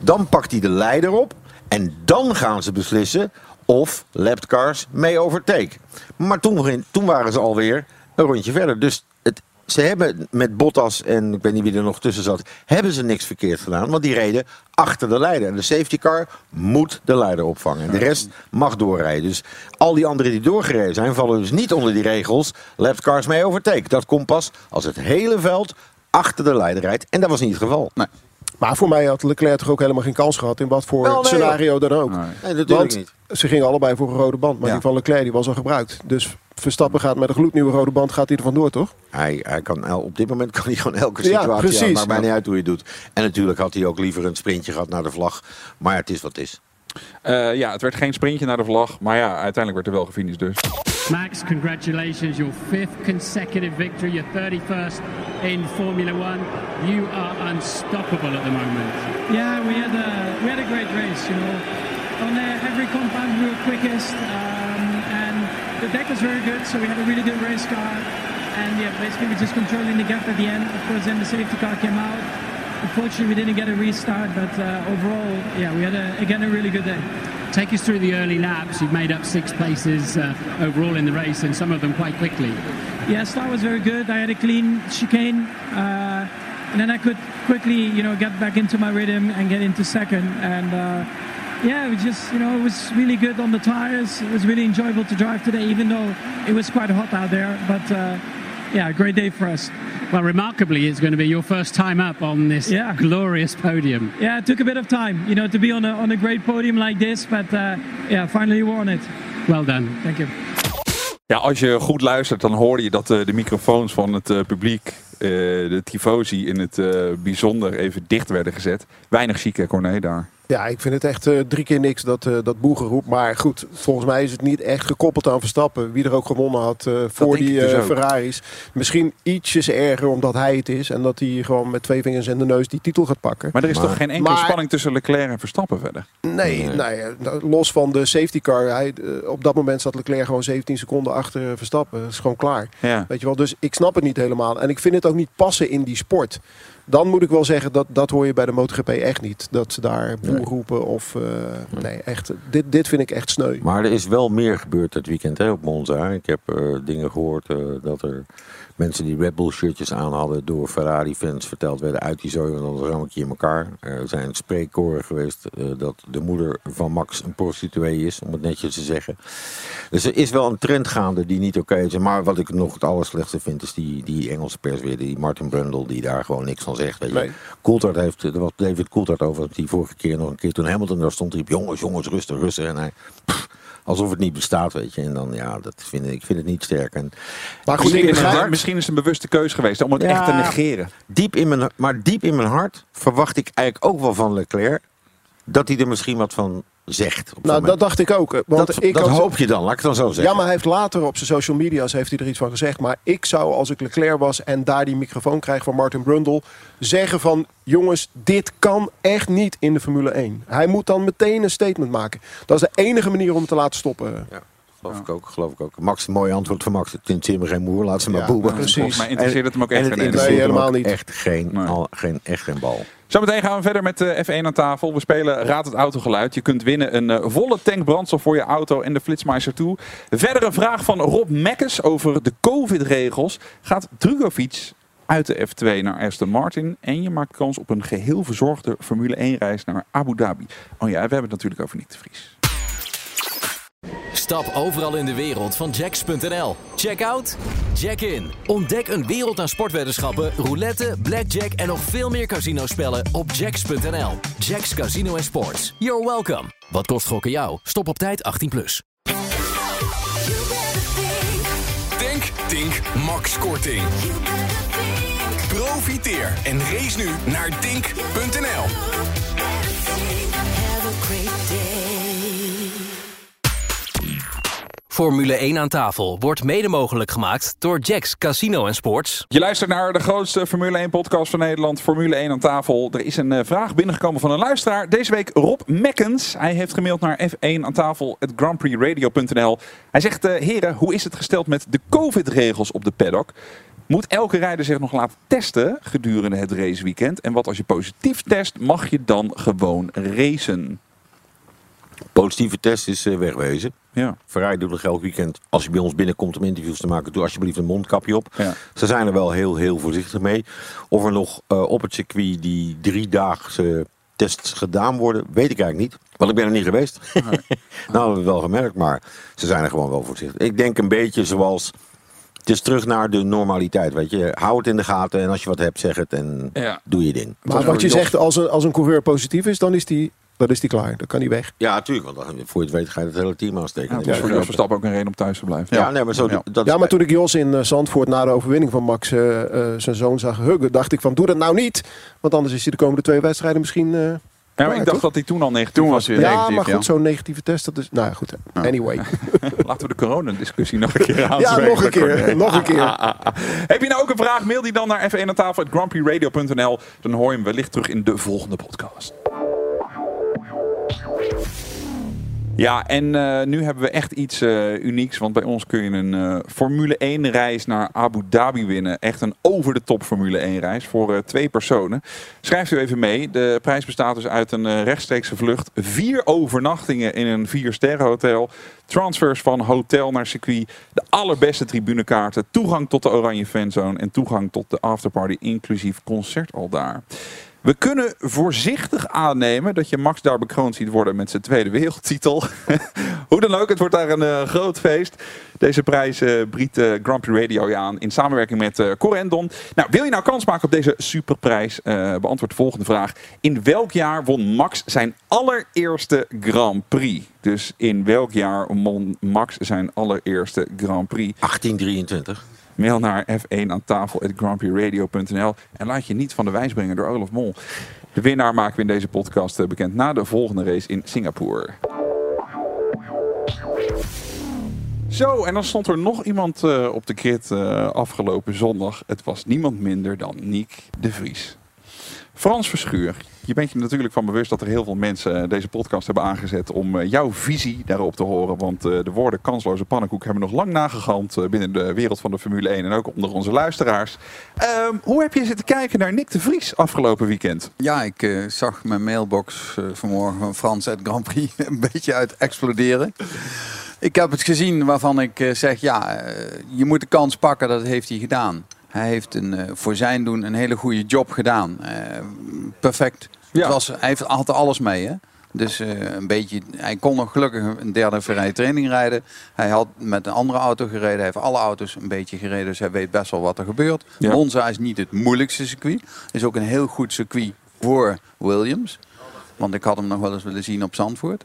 Speaker 5: Dan pakt hij de leider op en dan gaan ze beslissen of lapcars mee overtake. Maar toen, toen waren ze alweer een rondje verder. Dus het, ze hebben met Bottas en ik weet niet wie er nog tussen zat, hebben ze niks verkeerd gedaan. Want die reden achter de leider. En de safety car moet de leider opvangen. En de rest mag doorrijden. Dus al die anderen die doorgereden zijn, vallen dus niet onder die regels. Lapcars mee overtake. Dat komt pas als het hele veld achter de leider rijdt. En dat was niet het geval.
Speaker 4: Nee.
Speaker 6: Maar voor mij had Leclerc toch ook helemaal geen kans gehad in wat voor
Speaker 5: nee,
Speaker 6: scenario dan ook.
Speaker 9: Nee.
Speaker 5: Nee, natuurlijk
Speaker 6: Want
Speaker 5: niet.
Speaker 6: ze gingen allebei voor een rode band. Maar
Speaker 4: Ja.
Speaker 6: die van Leclerc die was al gebruikt. Dus Verstappen gaat met een gloednieuwe rode band gaat hij er vandoor, toch?
Speaker 5: Hij, hij kan, op dit moment [laughs] kan hij gewoon elke
Speaker 6: Ja,
Speaker 5: situatie
Speaker 6: precies.
Speaker 5: aan. Maakt mij niet uit hoe je het doet. En natuurlijk had hij ook liever een sprintje gehad naar de vlag. Maar het is wat het is.
Speaker 9: Eh, ja, het werd geen sprintje naar de vlag. Maar ja, uiteindelijk werd er wel gefinished dus.
Speaker 11: Max, congratulations, your fifth consecutive victory, your 31st in Formula One. You are unstoppable at the moment.
Speaker 12: Yeah, we had a we had a great race. You know, on uh, every compound we were quickest, and the deck was very good. So we had a really good race car, and yeah, basically we just controlling the gap at the end. Of course, then the safety car came out. Unfortunately, we didn't get a restart, but uh, overall, yeah, we had a, again a really good day.
Speaker 11: Take us through the early laps. You've made up six places uh, overall in the race, and some of them quite quickly.
Speaker 12: Yeah, start was very good. I had a clean chicane, uh, and then I could quickly, you know, get back into my rhythm and get into second. And uh, yeah, it was just, you know, it was really good on the tires. It was really enjoyable to drive today, even though it was quite hot out there. But uh, yeah, great day for us.
Speaker 11: Well, remarkably, it's going to be your first time up on this
Speaker 12: Yeah.
Speaker 11: glorious podium.
Speaker 12: Yeah, it took a bit of time, you know, to be on a on a great podium like this. But uh, yeah, finally won it.
Speaker 11: Well done.
Speaker 12: Thank you.
Speaker 9: Ja, als je goed luistert, dan hoorde je dat eh, de microfoons van het eh, publiek, eh, de tifosi in het eh, bijzonder, even dicht werden gezet. Weinig hè, Corné, daar.
Speaker 6: Ja, ik vind het echt eh, drie keer niks dat, eh dat boegeroep. Maar goed, volgens mij is het niet echt gekoppeld aan Verstappen. Wie er ook gewonnen had eh, voor die
Speaker 9: dus ook.
Speaker 6: Misschien ietsjes erger omdat hij het is. En dat hij gewoon met twee vingers in de neus die titel gaat pakken.
Speaker 9: Maar er is toch geen enkele
Speaker 6: Maar-
Speaker 9: spanning tussen Leclerc en Verstappen verder?
Speaker 6: Nee, ja, nou, los van de safety car. Hij, op dat moment zat Leclerc gewoon 17 seconden achter Verstappen. Dat is gewoon klaar.
Speaker 9: Ja.
Speaker 6: Weet je wel, dus ik snap het niet helemaal. En ik vind het ook niet passen in die sport. Dan moet ik wel zeggen, dat, dat hoor je bij de MotoGP echt niet. Dat ze daar boer roepen of... eh, nee, echt. Dit, dit vind ik echt sneu.
Speaker 5: Maar er is wel meer gebeurd dit weekend hè, op Monza. Ik heb eh, dingen gehoord eh, dat er mensen die Red Bull shirtjes aan hadden door Ferrari fans verteld werden uit die zooi, want dan ram ik je in elkaar. Er zijn spreekkoren geweest eh, dat de moeder van Max een prostituee is, om het netjes te zeggen. Dus er is wel een trend gaande die niet oké is. Maar wat ik nog het allerslechtste vind is die, die Engelse pers weer, die Martin Brundle, die daar gewoon niks van zegt. Weet je.
Speaker 6: Nee.
Speaker 5: Coulthard heeft, er was David Coulthard over, die vorige keer nog een keer toen Hamilton daar stond, riep jongens, jongens, rustig, rustig. En hij, pff, alsof het niet bestaat, weet je. En dan, ja, dat vind ik, ik vind het niet sterk. En
Speaker 6: Maar goed,
Speaker 9: Misschien is, het,
Speaker 6: begrijp-
Speaker 9: misschien is het een bewuste keuze geweest om het
Speaker 5: Ja.
Speaker 9: echt te negeren.
Speaker 5: diep in mijn, maar diep in mijn hart verwacht ik eigenlijk ook wel van Leclerc dat hij er misschien wat van zegt. op
Speaker 6: Nou, dat dacht ik ook. eh, Want
Speaker 5: dat
Speaker 6: ik
Speaker 5: dat
Speaker 6: had-
Speaker 5: hoop je dan, laat ik het dan zo zeggen.
Speaker 6: Ja, maar hij heeft later op zijn social media's heeft hij er iets van gezegd. Maar ik zou, als ik Leclerc was en daar die microfoon krijg van Martin Brundle... zeggen van, jongens, dit kan echt niet in de Formule 1. Hij moet dan meteen een statement maken. Dat is de enige manier om hem te laten stoppen.
Speaker 5: Ja, geloof ik ook, geloof ik ook. Max, een mooi antwoord van Max. Het interesseert me geen moer, laat ze maar
Speaker 6: Ja,
Speaker 5: boeien.
Speaker 6: precies.
Speaker 9: Volgens mij interesseert het hem ook
Speaker 5: En
Speaker 9: echt
Speaker 5: het
Speaker 9: geen
Speaker 6: Nee, helemaal niet.
Speaker 5: Echt geen,
Speaker 9: Nee.
Speaker 5: al, geen, echt geen bal.
Speaker 9: Zometeen gaan we verder met de F1 aan tafel. We spelen Raad het Autogeluid. Je kunt winnen een eh, volle tank brandstof voor je auto en de Flitsmeister toe. Verder een vraag van Rob Mekkes over de COVID-regels. Gaat Drugovic uit de F2 naar Aston Martin en je maakt kans op een geheel verzorgde Formule 1-reis naar Abu Dhabi. Oh ja, we hebben het natuurlijk over Nick de Vries.
Speaker 7: Stap overal in de wereld van Jacks.nl. Check out, check in. Ontdek een wereld aan sportweddenschappen, roulette, blackjack en nog veel meer casinospellen op Jacks.nl. Jacks Casino en Sports. You're welcome. Wat kost gokken jou? Stop op tijd 18+. Plus.
Speaker 3: Denk, Tink, Max Korting. Profiteer en race nu naar dink.nl.
Speaker 7: Formule 1 aan tafel wordt mede mogelijk gemaakt door Jacks Casino en Sports.
Speaker 9: Je luistert naar de grootste Formule 1 podcast van Nederland, Formule 1 aan tafel. Er is een eh, vraag binnengekomen van een luisteraar. Deze week Rob Mekkens. Hij heeft gemaild naar F1 aan tafel, grandprixradio.nl. Hij zegt, eh, heren, hoe is het gesteld met de COVID-regels op de paddock? Moet elke rijder zich nog laten testen gedurende het raceweekend? En wat als je positief test, mag je dan gewoon racen?
Speaker 5: Positieve test is eh, wegwezen.
Speaker 9: Ja.
Speaker 5: Ferrari doet nog elk weekend, als je bij ons binnenkomt om interviews te maken, doe alsjeblieft een mondkapje op.
Speaker 9: Ja.
Speaker 5: Ze zijn er wel heel, heel voorzichtig mee. Of er nog eh, op het circuit die driedaagse tests gedaan worden, weet ik eigenlijk niet. Want ik ben er niet geweest. [laughs] nou, hebben we het wel gemerkt, maar ze zijn er gewoon wel voorzichtig. Ik denk een beetje zoals, het is terug naar de normaliteit, weet je. Hou het in de gaten en als je wat hebt, zeg het en
Speaker 9: Ja.
Speaker 5: doe je ding.
Speaker 6: Maar wat je zegt, als een, als een coureur positief is, dan is die, dan is die klaar. Dan kan hij weg.
Speaker 5: Ja, natuurlijk, want dan, voor je het weet ga je het hele team aansteken.
Speaker 9: Ja, het
Speaker 5: Ja,
Speaker 9: was voor Jos Verstappen ook een reden om thuis te blijven.
Speaker 5: ja, nee, maar zo,
Speaker 9: Ja.
Speaker 5: dat
Speaker 6: Ja, maar toen ik Jos in eh, Zandvoort na de overwinning van Max eh, eh, zijn zoon zag huggen, dacht ik van doe dat nou niet. Want anders is hij de komende twee wedstrijden misschien... eh,
Speaker 9: Ja, maar ik dacht dat hij toen al negatief
Speaker 4: Toen
Speaker 9: was.
Speaker 4: hij
Speaker 6: Ja,
Speaker 4: negatief,
Speaker 6: maar goed,
Speaker 4: ja.
Speaker 6: zo'n negatieve test, dat is... Nou ja, goed. Anyway. [laughs]
Speaker 9: Laten we de coronadiscussie nog een keer [laughs]
Speaker 6: Ja,
Speaker 9: aanspreken. [laughs]
Speaker 6: nog een keer. nog een keer.
Speaker 9: Heb je nou ook een vraag? Mail die dan naar f1 aan tafel grandprixradio.nl. Dan hoor je hem wellicht terug in de volgende podcast. Ja, en eh, nu hebben we echt iets eh, unieks. Want bij ons kun je een eh, Formule 1 reis naar Abu Dhabi winnen. Echt een over de top Formule 1 reis voor twee personen. Schrijft u even mee. De prijs bestaat dus uit een rechtstreekse vlucht. Vier overnachtingen in een vier hotel. Transfers van hotel naar circuit. De allerbeste tribunekaarten. Toegang tot de Oranje Fanzone. En toegang tot de afterparty inclusief concert al daar. We kunnen voorzichtig aannemen dat je Max daar bekroond ziet worden met zijn tweede wereldtitel. [laughs] Hoe dan ook, het wordt daar een eh, groot feest. Deze prijs eh biedt eh, Grand Prix Radio je aan in samenwerking met eh Corendon. Nou, wil je nou kans maken op deze superprijs? Beantwoord de volgende vraag. In welk jaar won Max zijn allereerste Grand Prix? Dus in welk jaar won Max zijn allereerste Grand Prix?
Speaker 5: 1823.
Speaker 9: Mail naar f1 aan tafel en laat je niet van de wijs brengen door Olaf Mol. De winnaar maken we in deze podcast eh, bekend na de volgende race in Singapore. Zo, en dan stond er nog iemand eh, op de grid eh, afgelopen zondag. Het was niemand minder dan Niek de Vries. Frans Verschuur, je bent je natuurlijk van bewust dat er heel veel mensen eh, deze podcast hebben aangezet om eh, jouw visie daarop te horen. Want eh, de woorden kansloze pannenkoek hebben nog lang nagegalmd eh, binnen de wereld van de Formule 1 en ook onder onze luisteraars. Ehm, hoe heb je zitten kijken naar Nick de Vries afgelopen weekend?
Speaker 4: Ja, ik zag mijn mailbox vanmorgen van Frans uit Grand Prix [laughs] een beetje uit exploderen. Ik heb het gezien waarvan ik zeg, ja, je moet de kans pakken, dat heeft hij gedaan. Hij heeft een, eh, voor zijn doen een hele goede job gedaan. Eh, perfect.
Speaker 9: Ja.
Speaker 4: Het was, hij heeft, had er alles mee, hè. Dus eh, een beetje, hij kon nog gelukkig een derde vrije training rijden. Hij had met een andere auto gereden. Hij heeft alle auto's een beetje gereden. Dus hij weet best wel wat er gebeurt.
Speaker 9: Ja.
Speaker 4: Monza is niet het moeilijkste circuit. Is ook een heel goed circuit voor Williams. Want ik had hem nog wel eens willen zien op Zandvoort.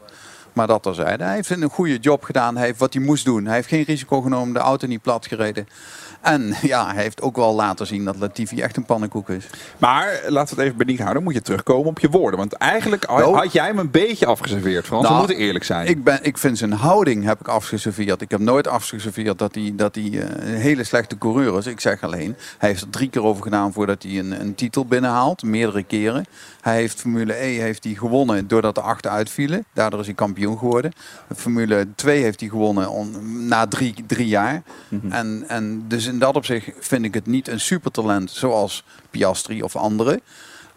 Speaker 4: Maar dat terzijde. Hij heeft een goede job gedaan. Hij heeft wat hij moest doen. Hij heeft geen risico genomen. De auto niet plat gereden. En [laughs] ja, hij heeft ook wel laten zien dat Latifi echt een pannenkoek is.
Speaker 9: Maar laten we het even benieuwd houden. Moet je terugkomen op je woorden. Want eigenlijk had,
Speaker 4: Nou.
Speaker 9: had jij hem een beetje afgeserveerd, Frans.
Speaker 4: Nou,
Speaker 9: we moeten eerlijk zijn.
Speaker 4: Ik, ben, ik vind zijn houding heb ik afgeserveerd. Ik heb nooit afgeserveerd dat hij, dat hij eh, een hele slechte coureur is. Ik zeg alleen, hij heeft er drie keer over gedaan voordat hij een, een titel binnenhaalt. Meerdere keren. Hij heeft Formule E heeft hij gewonnen doordat de acht uitvielen. Daardoor is hij kampioen geworden. Formule 2 heeft hij gewonnen on- na drie, drie jaar. en, en dus in dat opzicht vind ik het niet een supertalent zoals Piastri of anderen.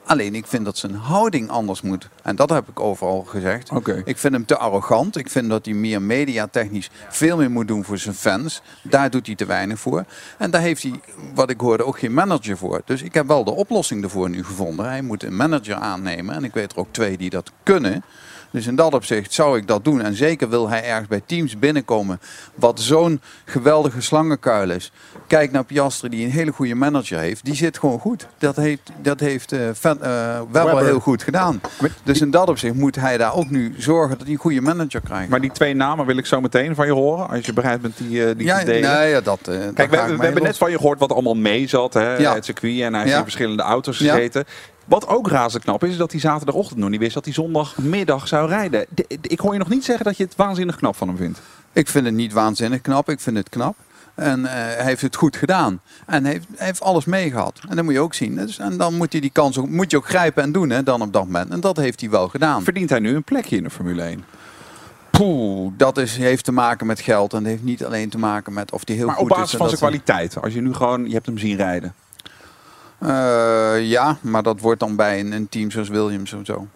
Speaker 4: Alleen ik vind dat zijn houding anders moet. En dat heb ik overal gezegd. Ik vind hem te arrogant. Ik vind dat hij meer mediatechnisch veel meer moet doen voor zijn fans. Daar doet hij te weinig voor. En daar heeft hij, wat ik hoorde, ook geen manager voor. Dus ik heb wel de oplossing ervoor nu gevonden. Hij moet een manager aannemen. En ik weet er ook twee die dat kunnen. Dus in dat opzicht zou ik dat doen. En zeker wil hij ergens bij teams binnenkomen. Wat zo'n geweldige slangenkuil is. Kijk naar Piastri, die een hele goede manager heeft. Die zit gewoon goed. Dat heeft, dat heeft eh, Vet- eh, Webber,
Speaker 6: Webber.
Speaker 4: heel goed gedaan. Dus in dat opzicht moet hij daar ook nu zorgen dat hij een goede manager krijgt.
Speaker 9: Maar die twee namen wil ik zo meteen van je horen. Als je bereid bent die, eh, die
Speaker 4: ja,
Speaker 9: te delen.
Speaker 4: nee, ja, dat. eh,
Speaker 9: Kijk, we, hebben
Speaker 4: los.
Speaker 9: net van je gehoord wat allemaal mee zat. Hè,
Speaker 4: Ja.
Speaker 9: Het circuit en hij heeft in verschillende auto's
Speaker 4: Ja.
Speaker 9: gezeten. Wat ook razend knap is, is dat hij zaterdagochtend nog niet wist dat hij zondagmiddag zou rijden. De- de- ik hoor je nog niet zeggen dat je het waanzinnig knap van hem vindt.
Speaker 4: Ik vind het niet waanzinnig knap. Ik vind het knap. En eh, hij heeft het goed gedaan. En hij heeft, hij heeft alles meegehad. En dat moet je ook zien. Dus, en dan moet hij die kans ook, moet je ook grijpen en doen hè, dan op dat moment. En dat heeft hij wel gedaan.
Speaker 9: Verdient hij nu een plekje in de Formule 1?
Speaker 4: Poeh, dat is, heeft te maken met geld. En dat heeft niet alleen te maken met of hij heel
Speaker 9: Maar
Speaker 4: goed
Speaker 9: op basis
Speaker 4: is. en
Speaker 9: van zijn kwaliteit. Als je nu gewoon, je hebt hem zien rijden.
Speaker 4: Eh, ja, maar dat wordt dan bij een, een team zoals Williams of zo.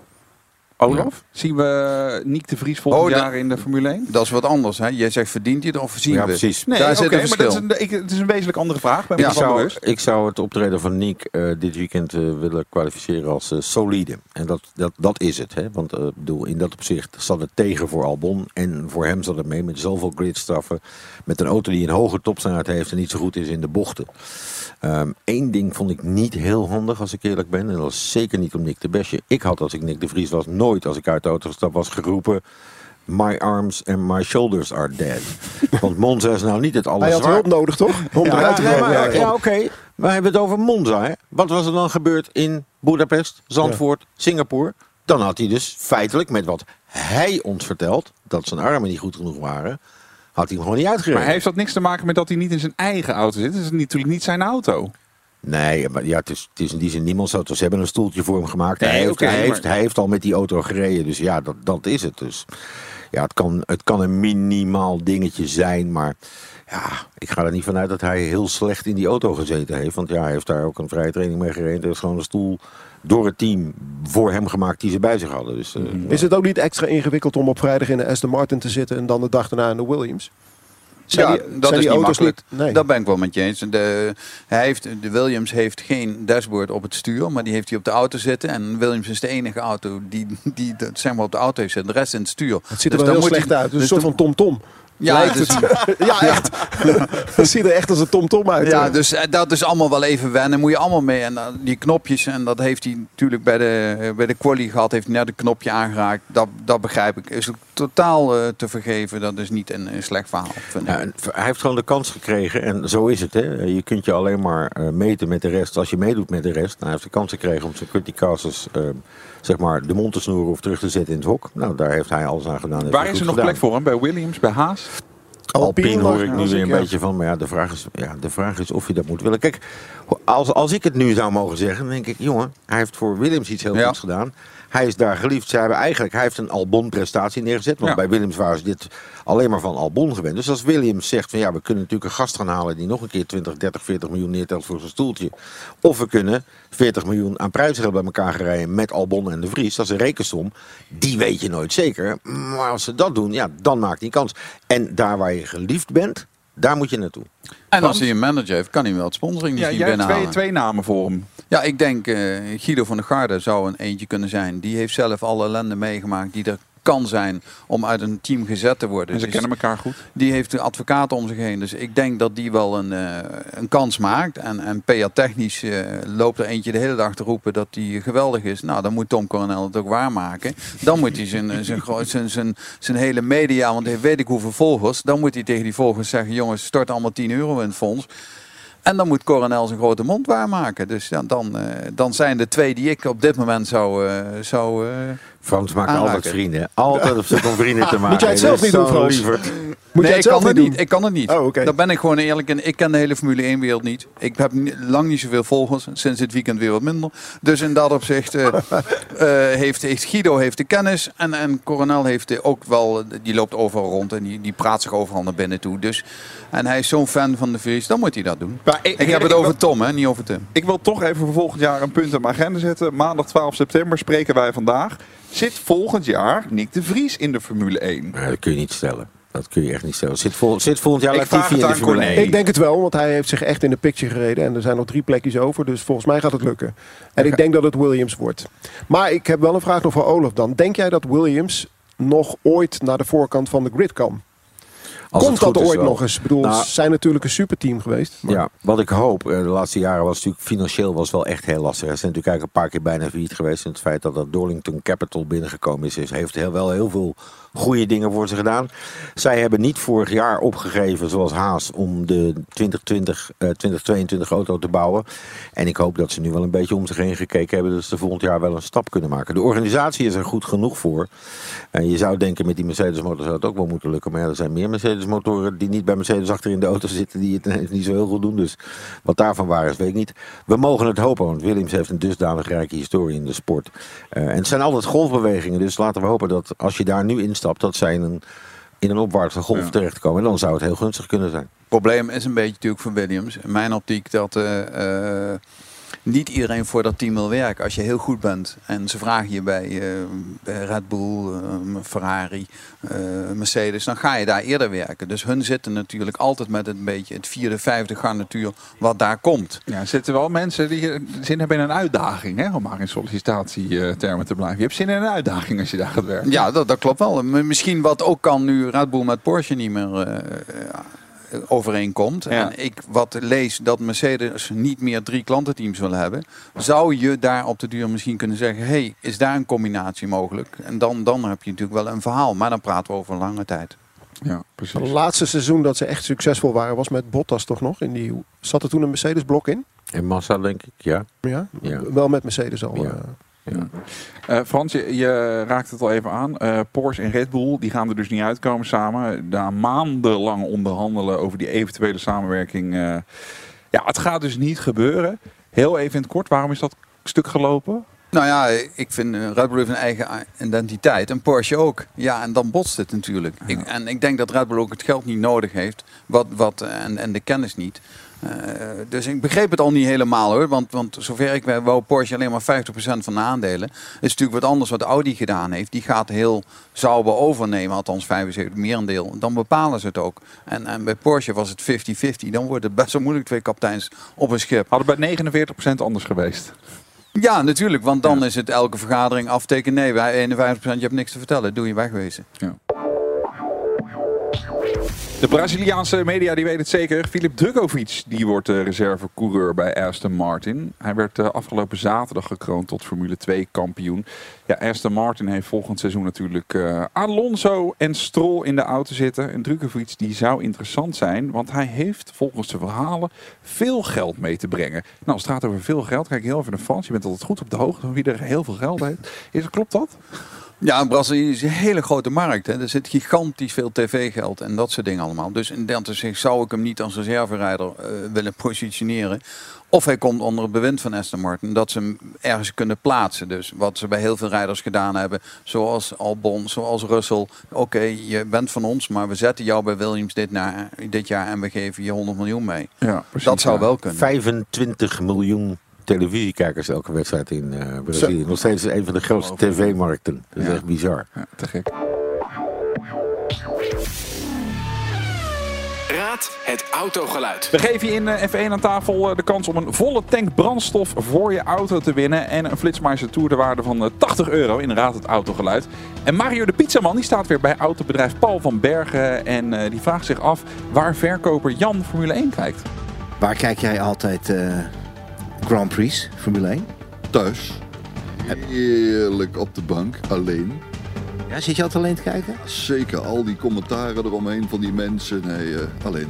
Speaker 9: Olaf, zien we Niek de Vries volgend
Speaker 4: Oh,
Speaker 9: jaar in de Formule 1?
Speaker 4: Dat is wat anders. Hè? Jij zegt verdient hij het of zien
Speaker 5: Ja,
Speaker 4: we?
Speaker 5: precies.
Speaker 9: Nee,
Speaker 4: Daar zit een
Speaker 9: maar
Speaker 4: verschil.
Speaker 9: dat is een, ik, het is een wezenlijk andere vraag. Ben
Speaker 4: Ja.
Speaker 9: me
Speaker 5: Ik zou, ik zou het optreden van Nick eh, dit weekend eh, willen kwalificeren als solide. En dat, dat, dat is het. Hè? Want eh, ik bedoel, in dat opzicht zat het tegen voor Albon. En voor hem zat het mee met zoveel gridstraffen. Met een auto die een hoge topsnelheid heeft en niet zo goed is in de bochten. Eén ding vond ik niet heel handig als ik eerlijk ben. En dat was zeker niet om Nick de Besje. Ik had als ik Nick de Vries was nooit als ik uit de auto gestapt was geroepen... My arms and my shoulders are dead. [laughs] Want Monza is nou niet het
Speaker 6: Hij had hulp nodig, toch? Om
Speaker 5: Ja,
Speaker 6: eruit te komen. Ja,
Speaker 5: ja,
Speaker 6: klopt.
Speaker 5: oké. We hebben het over Monza. Hè? Wat was er dan gebeurd in Budapest, Zandvoort, Singapore? Dan had hij dus feitelijk met wat hij ons vertelt, dat zijn armen niet goed genoeg waren, had hij hem gewoon niet uitgereden.
Speaker 9: Maar heeft dat niks te maken met dat hij niet in zijn eigen auto zit? Het is natuurlijk niet zijn auto.
Speaker 5: Nee, maar ja, het, is, het is in die zin niemands auto. Ze hebben een stoeltje voor hem gemaakt. hij, heeft,
Speaker 9: oké,
Speaker 5: hij,
Speaker 9: maar-
Speaker 5: heeft, hij heeft al met die auto gereden. Dus ja, dat, dat is het. Dus ja, het kan, het kan een minimaal dingetje zijn. Maar ja, ik ga er niet vanuit dat hij heel slecht in die auto gezeten heeft. Want ja, hij heeft daar ook een vrije training mee gereden. Er is gewoon een stoel door het team voor hem gemaakt die ze bij zich hadden. Dus, eh,
Speaker 6: Is het ook niet extra ingewikkeld om op vrijdag in de Aston Martin te zitten en dan de dag daarna in de Williams? Zijn
Speaker 4: ja,
Speaker 6: die-
Speaker 4: dat
Speaker 6: zijn
Speaker 4: is
Speaker 6: die
Speaker 4: niet
Speaker 6: auto's
Speaker 4: makkelijk.
Speaker 6: niet- nee.
Speaker 4: Dat ben ik wel met je eens. De, hij heeft, de Williams heeft geen dashboard op het stuur, maar die heeft hij op de auto zitten. En Williams is de enige auto die, die dat zeg maar op de auto heeft zitten. De rest in het stuur.
Speaker 6: Het ziet er
Speaker 4: Dus
Speaker 6: wel heel slecht uit.
Speaker 4: Dus
Speaker 6: een soort van tom-tom.
Speaker 4: Ja, dus- [laughs]
Speaker 6: ja, echt. [laughs] Het ziet er echt als een tom-tom uit.
Speaker 4: Ja, dus eh, dat is allemaal wel even wennen. Moet je allemaal mee. En eh, die knopjes, en dat heeft hij natuurlijk bij de, eh, bij de quali gehad. Heeft hij net een knopje aangeraakt. Dat, dat begrijp ik. Is ook totaal eh, te vergeven. Dat is niet een, een slecht verhaal. Vind ik.
Speaker 5: Ja, en hij heeft gewoon de kans gekregen. En zo is het. Hè. Je kunt je alleen maar eh, meten met de rest als je meedoet met de rest. Nou, hij heeft de kans gekregen om zijn eh, zeg maar, de mond te snoeren of terug te zetten in het hok. Nou, daar heeft hij alles aan gedaan.
Speaker 9: Waar is er nog
Speaker 5: gedaan.
Speaker 9: plek voor hem? Bij Williams, bij Haas?
Speaker 5: Alpine hoor ik nu weer
Speaker 6: zeker,
Speaker 5: een
Speaker 6: ja.
Speaker 5: beetje van. Maar ja de, vraag is, ja, de vraag is of je dat moet willen. Kijk, als, als ik het nu zou mogen zeggen, dan denk ik, jongen, hij heeft voor Williams iets heel
Speaker 4: Ja.
Speaker 5: goeds gedaan. Hij is daar geliefd. Ze hebben eigenlijk, hij heeft een Albon-prestatie neergezet. Want
Speaker 9: Ja.
Speaker 5: bij Williams waren ze dit alleen maar van Albon gewend. Dus als Williams zegt van ja, we kunnen natuurlijk een gast gaan halen die nog een keer 20, 30, 40 miljoen neertelt voor zijn stoeltje. Of we kunnen 40 miljoen aan prijzen bij elkaar rijden met Albon en de Vries. Dat is een rekensom. Die weet je nooit zeker. Maar als ze dat doen, ja, dan maakt hij kans. En daar waar je geliefd bent, daar moet je naartoe.
Speaker 4: En als hij een manager heeft, kan hij wel het sponsoring
Speaker 9: Ja, jij hebt twee, twee namen voor hem.
Speaker 4: Ja, ik denk eh, Guido van der Garde zou een eentje kunnen zijn. Die heeft zelf alle ellende meegemaakt die er kan zijn om uit een team gezet te worden.
Speaker 9: En ze
Speaker 4: Dus
Speaker 9: kennen elkaar goed.
Speaker 4: Die heeft de advocaten om zich heen. Dus ik denk dat die wel een, eh, een kans maakt. En, en PA technisch eh, loopt er eentje de hele dag te roepen dat hij geweldig is. Nou, dan moet Tom Coronel het ook waarmaken. Dan moet hij zijn, zijn, [laughs] zijn, zijn, zijn hele media, want hij weet ik hoeveel volgers. Dan moet hij tegen die volgers zeggen, jongens, stort allemaal 10 euro in het fonds. En dan moet Coronel zijn grote mond waarmaken. Dus ja, dan, eh, dan zijn de twee die ik op dit moment zou... eh, zou eh,
Speaker 5: Frans maakt
Speaker 4: aanraken.
Speaker 5: altijd vrienden. Altijd op zoek om vrienden te maken.
Speaker 6: Moet jij het zelf niet doen,
Speaker 5: zo
Speaker 6: Frans?
Speaker 5: lieverd.
Speaker 6: Moet
Speaker 4: nee,
Speaker 6: jij
Speaker 4: ik
Speaker 6: het zelf
Speaker 4: kan het
Speaker 6: niet
Speaker 4: niet.
Speaker 6: doen?
Speaker 4: Ik kan het niet.
Speaker 6: Oh.
Speaker 4: Daar ben ik gewoon eerlijk in. Ik ken de hele Formule 1 wereld niet. Ik heb lang niet zoveel volgers. Sinds dit weekend weer wat minder. Dus in dat opzicht eh, [laughs] eh, heeft, heeft Guido heeft de kennis. En, en Coronel heeft de- ook wel, die loopt overal rond. En die, die praat zich overal naar binnen toe. Dus, en hij is zo'n fan van de Vries. Dan moet hij dat doen.
Speaker 9: Maar
Speaker 4: Ik heb het
Speaker 9: ik
Speaker 4: over
Speaker 9: wil-
Speaker 4: Tom, hè, niet over Tim.
Speaker 9: Ik wil toch even voor volgend jaar een punt op mijn agenda zetten. Maandag 12 september spreken wij vandaag. Zit volgend jaar Nick de Vries in de Formule 1?
Speaker 5: Nee, dat kun je niet stellen. Dat kun je echt niet stellen. Zit, vol, zit volgend jaar Latifi in de Formule
Speaker 9: Corné.
Speaker 5: 1?
Speaker 6: Ik denk het wel, want hij heeft zich echt in de picture gereden. En er zijn nog drie plekjes over, dus volgens mij gaat het lukken. En ik denk dat het Williams wordt. Maar ik heb wel een vraag nog voor Olaf dan. Denk jij dat Williams nog ooit naar de voorkant van de grid kan?
Speaker 5: Als
Speaker 6: Komt dat ooit nog eens? Ik bedoel,
Speaker 5: Nou,
Speaker 6: ze zijn natuurlijk een superteam geweest. maar-
Speaker 5: Ja, wat ik hoop, eh, de laatste jaren was natuurlijk financieel was wel echt heel lastig. Ze zijn natuurlijk eigenlijk een paar keer bijna failliet geweest. En het feit dat dat Dorlington Capital binnengekomen is, is heeft heel, wel heel veel goede dingen voor ze gedaan. Zij hebben niet vorig jaar opgegeven, zoals Haas, om de 2020, eh, 2022 auto te bouwen. En ik hoop dat ze nu wel een beetje om zich heen gekeken hebben. Dat ze volgend jaar wel een stap kunnen maken. De organisatie is er goed genoeg voor. En je zou denken, met die Mercedes-motor zou het ook wel moeten lukken. Maar ja, er zijn meer Mercedes-motoren die niet bij Mercedes achter in de auto zitten. Die het [laughs] niet zo heel goed doen. Dus wat daarvan waar is, weet ik niet. We mogen het hopen, want Williams heeft een dusdanig rijke historie in de sport. Eh, en het zijn altijd golfbewegingen. Dus laten we hopen dat als je daar nu instapt, dat zij in een, in een opwaartse golf
Speaker 9: Ja.
Speaker 5: terechtkomen. En dan zou het heel gunstig kunnen zijn.
Speaker 4: Het probleem is een beetje natuurlijk voor Williams. In mijn optiek dat eh, eh, niet iedereen voor dat team wil werken. Als je heel goed bent en ze vragen je bij, eh, bij Red Bull, eh, Ferrari, eh, Mercedes, dan ga je daar eerder werken. Dus hun zitten natuurlijk altijd met een beetje het vierde, vijfde garnituur wat daar komt.
Speaker 9: Ja, er zitten wel mensen die zin hebben in een uitdaging. Hè, om maar in sollicitatietermen te blijven. Je hebt zin in een uitdaging als je daar gaat werken.
Speaker 4: Ja, dat, dat klopt wel. Misschien wat ook kan nu Red Bull met Porsche niet meer overeenkomt.
Speaker 9: Ja.
Speaker 4: En ik wat lees dat Mercedes niet meer drie klantenteams wil hebben. Zou je daar op de duur misschien kunnen zeggen... hey, is daar een combinatie mogelijk? En dan, dan heb je natuurlijk wel een verhaal. Maar dan praten we over een lange tijd.
Speaker 9: Ja,
Speaker 6: Het
Speaker 9: precies.
Speaker 6: laatste seizoen dat ze echt succesvol waren was met Bottas toch nog? In die, zat er toen een Mercedes-blok in?
Speaker 5: En Massa, denk ik, ja.
Speaker 6: Ja?
Speaker 5: Ja.
Speaker 6: Wel met Mercedes al.
Speaker 5: Ja.
Speaker 6: Eh.
Speaker 9: Eh, Frans, je, je raakt het al even aan. Eh, Porsche en Red Bull die gaan er dus niet uitkomen samen. Na maandenlang onderhandelen over die eventuele samenwerking. eh, ja, het gaat dus niet gebeuren. Heel even in het kort, waarom is dat stuk gelopen?
Speaker 4: Nou ja, ik vind Red Bull heeft een eigen identiteit. En Porsche ook. Ja, en dan botst het natuurlijk. Ik, en ik denk dat Red Bull ook het geld niet nodig heeft. Wat, wat, en, en de kennis niet. Eh, dus ik begreep het al niet helemaal hoor. Want, want zover ik weet, wou Porsche alleen maar 50% van de aandelen. Het is natuurlijk wat anders wat Audi gedaan heeft. Die gaat heel Sauber overnemen, althans 75 merendeel. Dan bepalen ze het ook. En, en bij Porsche was het 50-50. Dan wordt het best wel moeilijk twee kapiteins op een schip.
Speaker 9: Hadden bij 49% anders geweest.
Speaker 4: Ja, natuurlijk. Want dan is het elke vergadering aftekenen. Nee, wij 51%, je hebt niks te vertellen. Doe je wegwezen.
Speaker 9: De Braziliaanse media die weet het zeker. Filip Drukovic die wordt reservecoureur bij Aston Martin. Hij werd eh, afgelopen zaterdag gekroond tot Formule 2 kampioen. Ja, Aston Martin heeft volgend seizoen natuurlijk eh, Alonso en Stroll in de auto zitten. En Drukovic die zou interessant zijn, want hij heeft volgens de verhalen veel geld mee te brengen. Nou, als het gaat over veel geld, kijk heel even naar Frans. Je bent altijd goed op de hoogte van wie er heel veel geld heeft. Is, klopt dat?
Speaker 4: Ja, Brazilië is een hele grote markt. Hè. Er zit gigantisch veel tv-geld en dat soort dingen allemaal. Dus in dat opzicht zou ik hem niet als reserverijder eh, willen positioneren. Of hij komt onder het bewind van Aston Martin, dat ze hem ergens kunnen plaatsen. Dus wat ze bij heel veel rijders gedaan hebben, zoals Albon, zoals Russell. Oké, je bent van ons, maar we zetten jou bij Williams dit, na, dit jaar en we geven je 100 miljoen mee.
Speaker 9: Ja, precies,
Speaker 4: dat zou
Speaker 9: ja.
Speaker 4: wel kunnen.
Speaker 5: 25 miljoen televisiekijkers elke wedstrijd in eh, Brazilië. Nog steeds een van de grootste tv-markten. Dat is echt bizar.
Speaker 9: Ja, te gek.
Speaker 7: Raad het autogeluid.
Speaker 9: We geven je in eh, F1 aan tafel eh, de kans om een volle tank brandstof voor je auto te winnen. En een Flitsmeister Tour de waarde van eh, 80 euro in Raad het Autogeluid. En Mario de Pizzaman die staat weer bij autobedrijf Paul van Bergen. En eh, die vraagt zich af waar verkoper Jan Formule 1 kijkt.
Speaker 13: Waar kijk jij altijd eh, Grand Prix, Formule 1?
Speaker 14: Thuis. Heerlijk op de bank, alleen.
Speaker 13: Ja, zit je altijd alleen te kijken?
Speaker 14: Zeker, al die commentaren eromheen van die mensen. Nee, eh, alleen.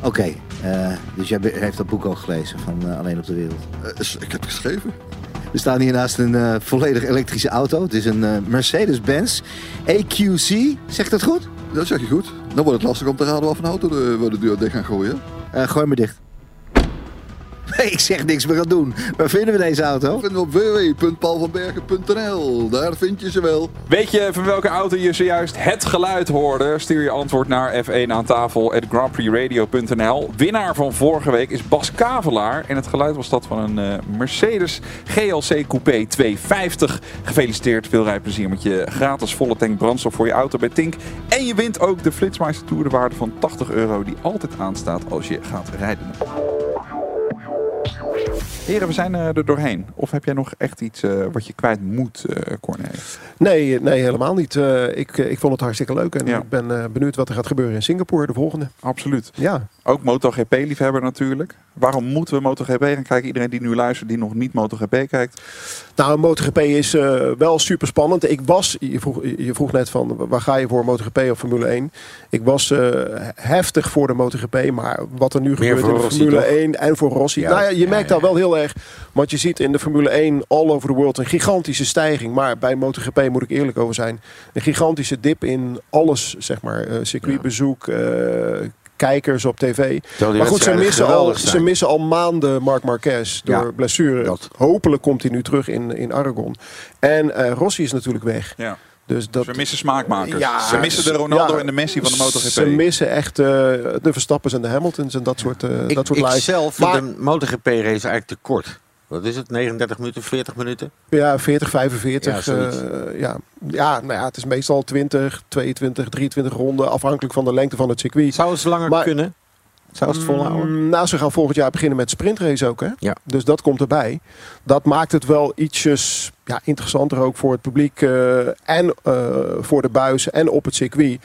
Speaker 13: Oké, eh, dus jij heeft dat boek al gelezen van eh, Alleen op de Wereld.
Speaker 14: Ik heb het geschreven.
Speaker 13: We staan hier naast een volledig elektrische auto. Het is een Mercedes-Benz EQC. Zegt dat goed?
Speaker 14: Dat zeg je goed. Dan wordt het lastig om te raden wat voor een auto we de deur dicht gaan gooien.
Speaker 13: Gooi maar dicht. [laughs] Ik zeg niks meer aan doen. Waar vinden we deze auto?
Speaker 14: Vinden we op www.paulvanbergen.nl. Daar vind je ze wel.
Speaker 9: Weet je van welke auto je zojuist het geluid hoorde? Stuur je antwoord naar F1 aan tafel at grandprixradio.nl. Winnaar van vorige week is Bas Kavelaar. En het geluid was dat van een eh, Mercedes GLC Coupé 250. Gefeliciteerd, veel rijplezier met je gratis volle tank brandstof voor je auto bij Tink. En je wint ook de Flitsmeister Tour de waarde van 80 euro die altijd aanstaat als je gaat rijden. you Heren, we zijn eh, er doorheen. Of heb jij nog echt iets eh, wat je kwijt moet, eh Corné?
Speaker 6: Nee, nee, helemaal niet. Eh, ik, ik vond het hartstikke leuk en
Speaker 9: Ja.
Speaker 6: ik ben eh, benieuwd wat er gaat gebeuren in Singapore, de volgende.
Speaker 9: Absoluut.
Speaker 6: Ja.
Speaker 9: Ook MotoGP-liefhebber natuurlijk. Waarom moeten we MotoGP gaan kijken? Iedereen die nu luistert, die nog niet MotoGP kijkt.
Speaker 6: Nou, MotoGP is eh, wel super spannend. Ik was, je vroeg, je vroeg net van waar ga je voor MotoGP of Formule 1? Ik was eh, heftig voor de MotoGP, maar wat er nu gebeurt
Speaker 5: voor
Speaker 6: in Formule
Speaker 5: toch?
Speaker 6: 1 en voor Rossi.
Speaker 5: Ja,
Speaker 6: nou ja, je
Speaker 5: ja,
Speaker 6: merkt. Daar wel heel erg, want je ziet in de Formule 1 all over the world een gigantische stijging. Maar bij MotoGP moet ik eerlijk over zijn, een gigantische dip in alles, zeg maar, eh, circuitbezoek. eh, kijkers op tv. Maar goed, ze missen, al, ze missen al maanden Marc Marquez door
Speaker 5: Ja,
Speaker 6: blessure.
Speaker 5: dat.
Speaker 6: Hopelijk komt hij nu terug in, in Aragon. En eh, Rossi is natuurlijk weg.
Speaker 9: Ja.
Speaker 6: Dus dat,
Speaker 9: Ze missen smaakmakers.
Speaker 6: Ja,
Speaker 9: ze missen de Ronaldo
Speaker 6: ja,
Speaker 9: en de Messi van de MotoGP.
Speaker 6: Ze missen echt eh, de Verstappers en de Hamiltons en dat soort, eh
Speaker 5: Ik,
Speaker 6: dat soort
Speaker 5: ik
Speaker 6: lijsten.
Speaker 5: zelf vind
Speaker 6: Maar-
Speaker 5: een MotoGP-race eigenlijk te kort. Wat is het? 39 minuten, 40 minuten?
Speaker 6: Ja, 40, 45.
Speaker 5: Ja,
Speaker 6: Ja,
Speaker 5: zoiets.
Speaker 6: ja. Ja, nou ja, het is meestal 20, 22, 23 ronden. Afhankelijk van de lengte van het circuit.
Speaker 5: Zou het langer
Speaker 6: Maar-
Speaker 5: kunnen? Zou het volhouden?
Speaker 6: Mm, Nou, ze gaan volgend jaar beginnen met sprintrace ook. Hè?
Speaker 5: Ja.
Speaker 6: Dus dat komt erbij. Dat maakt het wel ietsjes ja, interessanter ook voor het publiek. eh, en eh, voor de buis en op het circuit.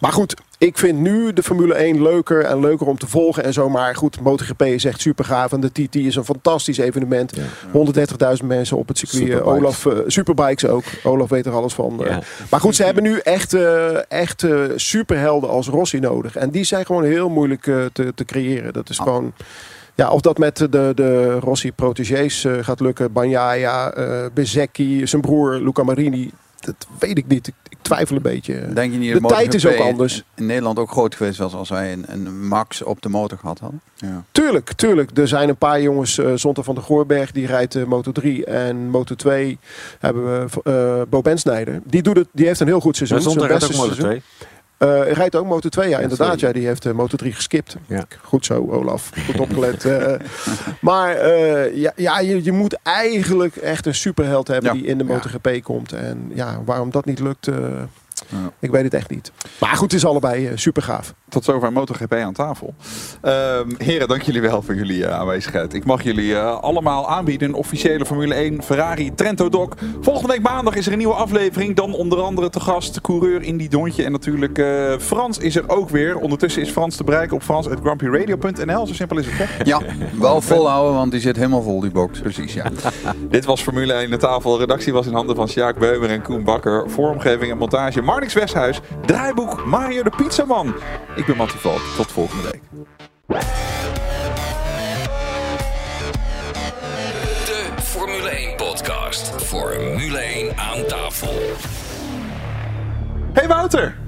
Speaker 6: Maar goed, ik vind nu de Formule 1 leuker en leuker om te volgen en zo. Maar goed, MotoGP is echt super gaaf. En de TT is een fantastisch evenement. 130.000 mensen op het circuit.
Speaker 5: Superbikes.
Speaker 6: Olaf, eh, superbikes ook. Olaf weet er alles van. eh.
Speaker 5: Ja.
Speaker 6: Maar goed, ze hebben nu echt, eh, echt superhelden als Rossi nodig. En die zijn gewoon heel moeilijk te, te creëren. Dat is gewoon... Ja, of dat met de, de Rossi-protégés gaat lukken. Banjaya, eh Bezecchi, zijn broer Luca Marini. Dat weet ik niet. Ik twijfel een beetje.
Speaker 4: Denk je niet
Speaker 6: de
Speaker 4: dat
Speaker 6: tijd is ook anders.
Speaker 4: In Nederland ook groot geweest was als wij een, een Max op de motor gehad hadden. Ja.
Speaker 6: Tuurlijk, tuurlijk. Er zijn een paar jongens. eh Zonte van de Goorberg, die rijdt eh, Moto 3. En Moto 2 hebben we eh Bo Bensnijder. Die, doet het, die heeft een heel goed seizoen. Zijn
Speaker 5: rijdt ook Moto
Speaker 6: seizoen.
Speaker 5: 2.
Speaker 6: Eh, hij rijdt ook Moto 2, ja, inderdaad. Ja, die heeft eh, Moto 3 geskipt.
Speaker 5: Ja.
Speaker 6: Goed zo, Olaf. Goed opgelet. Eh, [laughs] maar eh, ja, ja je, je moet eigenlijk echt een superheld hebben
Speaker 4: Ja.
Speaker 6: die in de. MotoGP komt. En ja, waarom dat niet lukt, eh,
Speaker 9: Ja.
Speaker 6: ik weet het echt niet. Maar goed, het is allebei eh, super gaaf.
Speaker 9: Tot zover MotoGP aan tafel. Ehm, heren, dank jullie wel voor jullie eh, aanwezigheid. Ik mag jullie eh, allemaal aanbieden een officiële Formule 1 Ferrari Trento Doc. Volgende week maandag is er een nieuwe aflevering. Dan onder andere te gast coureur in die Dontje. En natuurlijk eh, Frans is er ook weer. Ondertussen is Frans te bereiken op frans.grandprixradio.nl. Zo simpel is het, hè?
Speaker 4: ja, wel [laughs] volhouden, want die zit helemaal vol, die box.
Speaker 9: Precies, ja. Dit was Formule 1 de tafel. Redactie was in handen van Sjaak Beumer en Koen Bakker. Vormgeving en montage Marnix Westhuis. Draaiboek Mario de Pizzaman. Ik ben Mattie Valk. Tot volgende week.
Speaker 3: De Formule 1 podcast. Formule 1 aan tafel.
Speaker 9: Hey Wouter!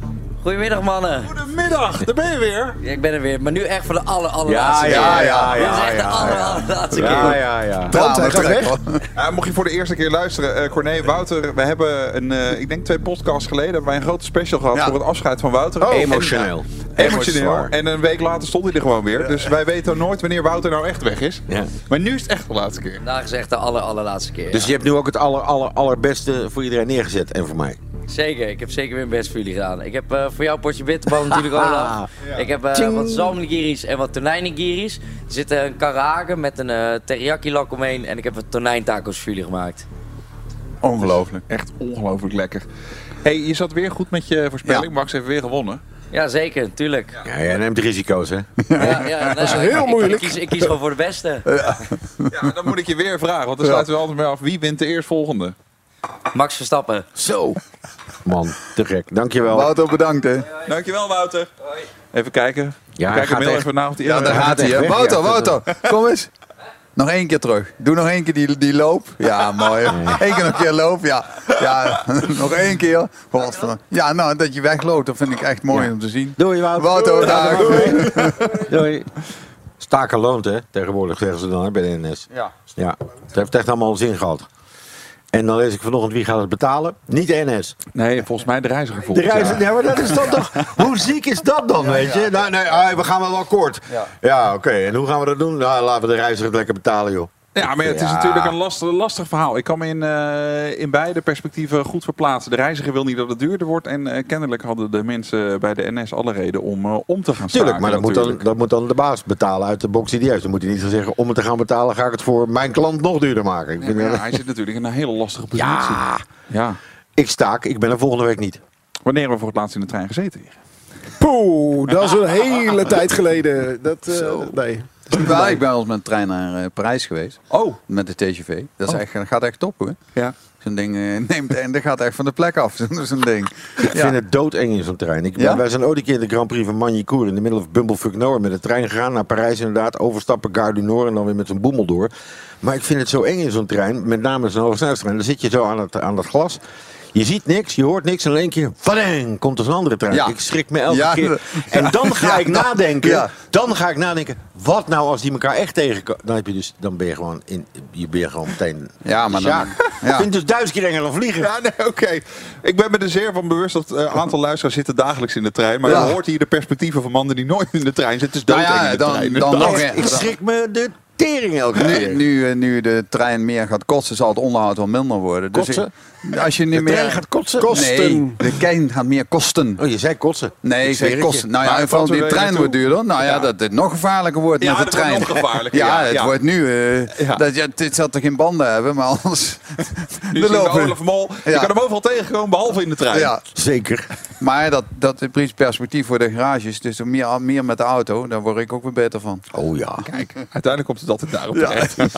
Speaker 15: Goedemiddag mannen.
Speaker 9: Goedemiddag, daar ben je weer.
Speaker 15: Ja, ik ben er weer, maar nu echt voor de aller, allerlaatste
Speaker 5: Ja, ja,
Speaker 15: keer.
Speaker 5: ja,
Speaker 15: Dit is
Speaker 5: ja,
Speaker 15: echt de
Speaker 5: ja,
Speaker 15: aller,
Speaker 5: ja.
Speaker 15: allerlaatste
Speaker 5: Ja,
Speaker 15: keer.
Speaker 5: ja, ja.
Speaker 6: Want hij gaat weg.
Speaker 9: Ja, mocht je voor de eerste keer luisteren, eh Corné, Wouter, we hebben een, eh, ik denk twee podcasts geleden, hebben wij een grote special gehad
Speaker 4: Ja.
Speaker 9: voor het afscheid van Wouter.
Speaker 5: Oh,
Speaker 9: En-
Speaker 5: emotioneel.
Speaker 9: Emotioneel. En een week later stond hij er gewoon weer. Dus wij weten nooit wanneer Wouter nou echt weg is.
Speaker 5: Ja.
Speaker 9: Maar nu is het echt de laatste keer.
Speaker 15: Vandaag is echt de aller, allerlaatste keer.
Speaker 5: Dus
Speaker 15: ja.
Speaker 5: je hebt nu ook het aller, aller, allerbeste voor iedereen neergezet. En voor mij.
Speaker 15: Zeker, ik heb zeker weer mijn best voor jullie gedaan. Ik heb eh, voor jou een potje bitterbal [laughs] natuurlijk Olaf. Ik heb eh, wat zalmnigiris en wat tonijnigiris. Er zit eh, een karage met een eh, teriyaki lak omheen. En ik heb wat tonijntaco's voor jullie gemaakt.
Speaker 9: Ongelooflijk. Echt ongelooflijk lekker. hey, je zat weer goed met je voorspelling. Max heeft weer gewonnen.
Speaker 15: Ja, zeker, tuurlijk.
Speaker 5: Ja, jij neemt risico's, hè? [laughs]
Speaker 15: Ja, ja,
Speaker 6: Dat is heel
Speaker 15: ik-
Speaker 6: moeilijk.
Speaker 15: Ik, kies, ik kies gewoon voor de beste.
Speaker 9: Ja, dan moet ik je weer vragen. Want dan sluiten we altijd mee af. Wie wint de eerstvolgende?
Speaker 15: Max Verstappen.
Speaker 5: Zo. Man, te gek. Dankjewel.
Speaker 4: Wouter, bedankt hè.
Speaker 9: Dankjewel Wouter. Even kijken.
Speaker 5: Ja,
Speaker 9: We kijken
Speaker 5: echt.
Speaker 9: even na of die
Speaker 4: Ja, daar gaat hij Wouter. Wouter, kom eens. Nog één keer terug. Doe nog één keer die, die loop. Ja, mooi. Eén keer nog een keer loop. Ja, ja [laughs] nog één keer. Godverdomme. Ja, nou, dat je wegloopt, dat vind ik echt mooi om te zien.
Speaker 5: Doei, Wouter.
Speaker 4: Wouter, dag.
Speaker 5: Doei. Staken loont, hè? Tegenwoordig zeggen ze dan hè, bij de NS.
Speaker 4: Ja.
Speaker 5: Ja, het heeft echt allemaal zin gehad. En dan lees ik vanochtend wie gaat het betalen? Niet de NS.
Speaker 9: Nee, volgens mij de reiziger
Speaker 5: De
Speaker 9: jaar.
Speaker 5: ja, maar dat is dan toch... [laughs] Hoe ziek is dat dan, weet je? Nou, nee, ah, we gaan wel.
Speaker 4: Ja.
Speaker 5: Ja, oké. En hoe gaan we dat doen? Nou, laten we de reiziger het lekker betalen, joh.
Speaker 9: Ja, maar het is
Speaker 5: Ja.
Speaker 9: natuurlijk een lastig, lastig verhaal. Ik kan me in, eh, in beide perspectieven goed verplaatsen. De reiziger wil niet dat het duurder wordt. En eh, kennelijk hadden de mensen bij de NS alle reden om eh, om te gaan staken.
Speaker 5: Tuurlijk, maar dat moet, dan, dat moet dan de baas betalen uit de box die die heeft. Dan moet hij niet gaan zeggen, om het te gaan betalen ga ik het voor mijn klant nog duurder maken. Ik,
Speaker 9: ja,
Speaker 5: dat-
Speaker 9: hij zit natuurlijk in een hele lastige positie.
Speaker 5: ja,
Speaker 9: Ja.
Speaker 5: ik staak. Ik ben er volgende week niet.
Speaker 9: Wanneer hebben we voor het laatst in de trein gezeten hier?
Speaker 6: Poeh, dat is een hele [laughs] tijd geleden. Dat, eh, nee.
Speaker 4: Ja, ik ben wel eens met een trein naar eh, Parijs geweest.
Speaker 9: Oh.
Speaker 4: Met de TGV. Dat, is echt, dat gaat echt top hoor.
Speaker 9: Ja.
Speaker 4: Zo'n ding eh, neemt, en dat gaat echt van de plek af. [laughs] Zo'n ding.
Speaker 5: Ik vind het doodeng in zo'n trein. Ik,
Speaker 4: Ja?
Speaker 5: Wij zijn ooit een keer in de Grand Prix van Magny-Cours in de middle of Bumblefuck Nowhere met de trein gegaan naar Parijs inderdaad. Overstappen Gare du Nord en dan weer met zo'n boemel door. Maar ik vind het zo eng in zo'n trein, met name zo'n hogesnelheidstrein. Dan zit je zo aan het, aan dat glas. Je ziet niks, je hoort niks en in één keer, vadeng, komt er zo'n andere trein.
Speaker 4: Ja.
Speaker 5: Ik schrik me elke
Speaker 4: Ja,
Speaker 5: keer. [laughs] En dan ga ik nadenken, dan ga ik nadenken, wat nou als die elkaar echt tegenkomen? Dan, heb je dus, dan ben je gewoon, in, je ben je gewoon meteen
Speaker 4: Ja, maar dan-.
Speaker 5: Ik vind het dus duizend keer enger dan vliegen.
Speaker 9: Ja, nee, oké. Ik ben me er zeer van bewust dat eh, een aantal luisteraars zitten dagelijks in de trein. Maar je hoort hier de perspectieven van mannen die nooit in de trein zitten. Is
Speaker 4: Nou
Speaker 9: in de
Speaker 4: dan-
Speaker 9: trein.
Speaker 4: dan [laughs]
Speaker 5: Echt,
Speaker 4: een-
Speaker 5: ik schrik me de tering elke keer.
Speaker 4: Nu, nu, eh, nu de trein meer gaat kotsen, zal het onderhoud wel minder worden. Dus ik- als je niet
Speaker 5: De
Speaker 4: meer...
Speaker 5: trein gaat kotsen?
Speaker 6: Kosten.
Speaker 4: Nee, de trein gaat meer kosten.
Speaker 5: Oh, je zei kotsen.
Speaker 4: Nee, ik
Speaker 5: het
Speaker 4: kosten. Nou ja, vooral die trein wordt duurder. Nou ja,
Speaker 9: Ja.
Speaker 4: dat het nog gevaarlijker wordt
Speaker 9: Ja,
Speaker 4: met de trein.
Speaker 9: nog gevaarlijker, [laughs]
Speaker 4: Ja, het
Speaker 9: ja.
Speaker 4: wordt nu... eh,
Speaker 9: Ja.
Speaker 4: dat, ja, dit zal toch geen banden hebben, maar anders... [laughs]
Speaker 9: Nu
Speaker 4: lopen.
Speaker 9: Olaf Mol. Je kan hem overal tegenkomen, behalve in de trein.
Speaker 4: Ja,
Speaker 5: Zeker.
Speaker 4: maar dat, dat is perspectief voor de garages. Dus meer, meer met de auto, daar word ik ook weer beter van.
Speaker 5: Oh ja.
Speaker 9: Kijk, uiteindelijk komt het altijd daarop terecht. [laughs]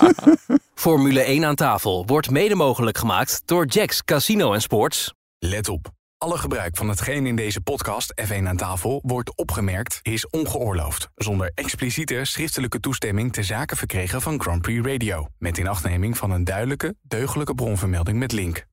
Speaker 7: Formule 1 aan tafel wordt mede mogelijk gemaakt door Jacks Casino en Sports.
Speaker 16: Let op. Alle gebruik van hetgeen in deze podcast F1 aan tafel wordt opgemerkt is ongeoorloofd. Zonder expliciete schriftelijke toestemming te zaken verkregen van Grand Prix Radio. Met inachtneming van een duidelijke, deugdelijke bronvermelding met link.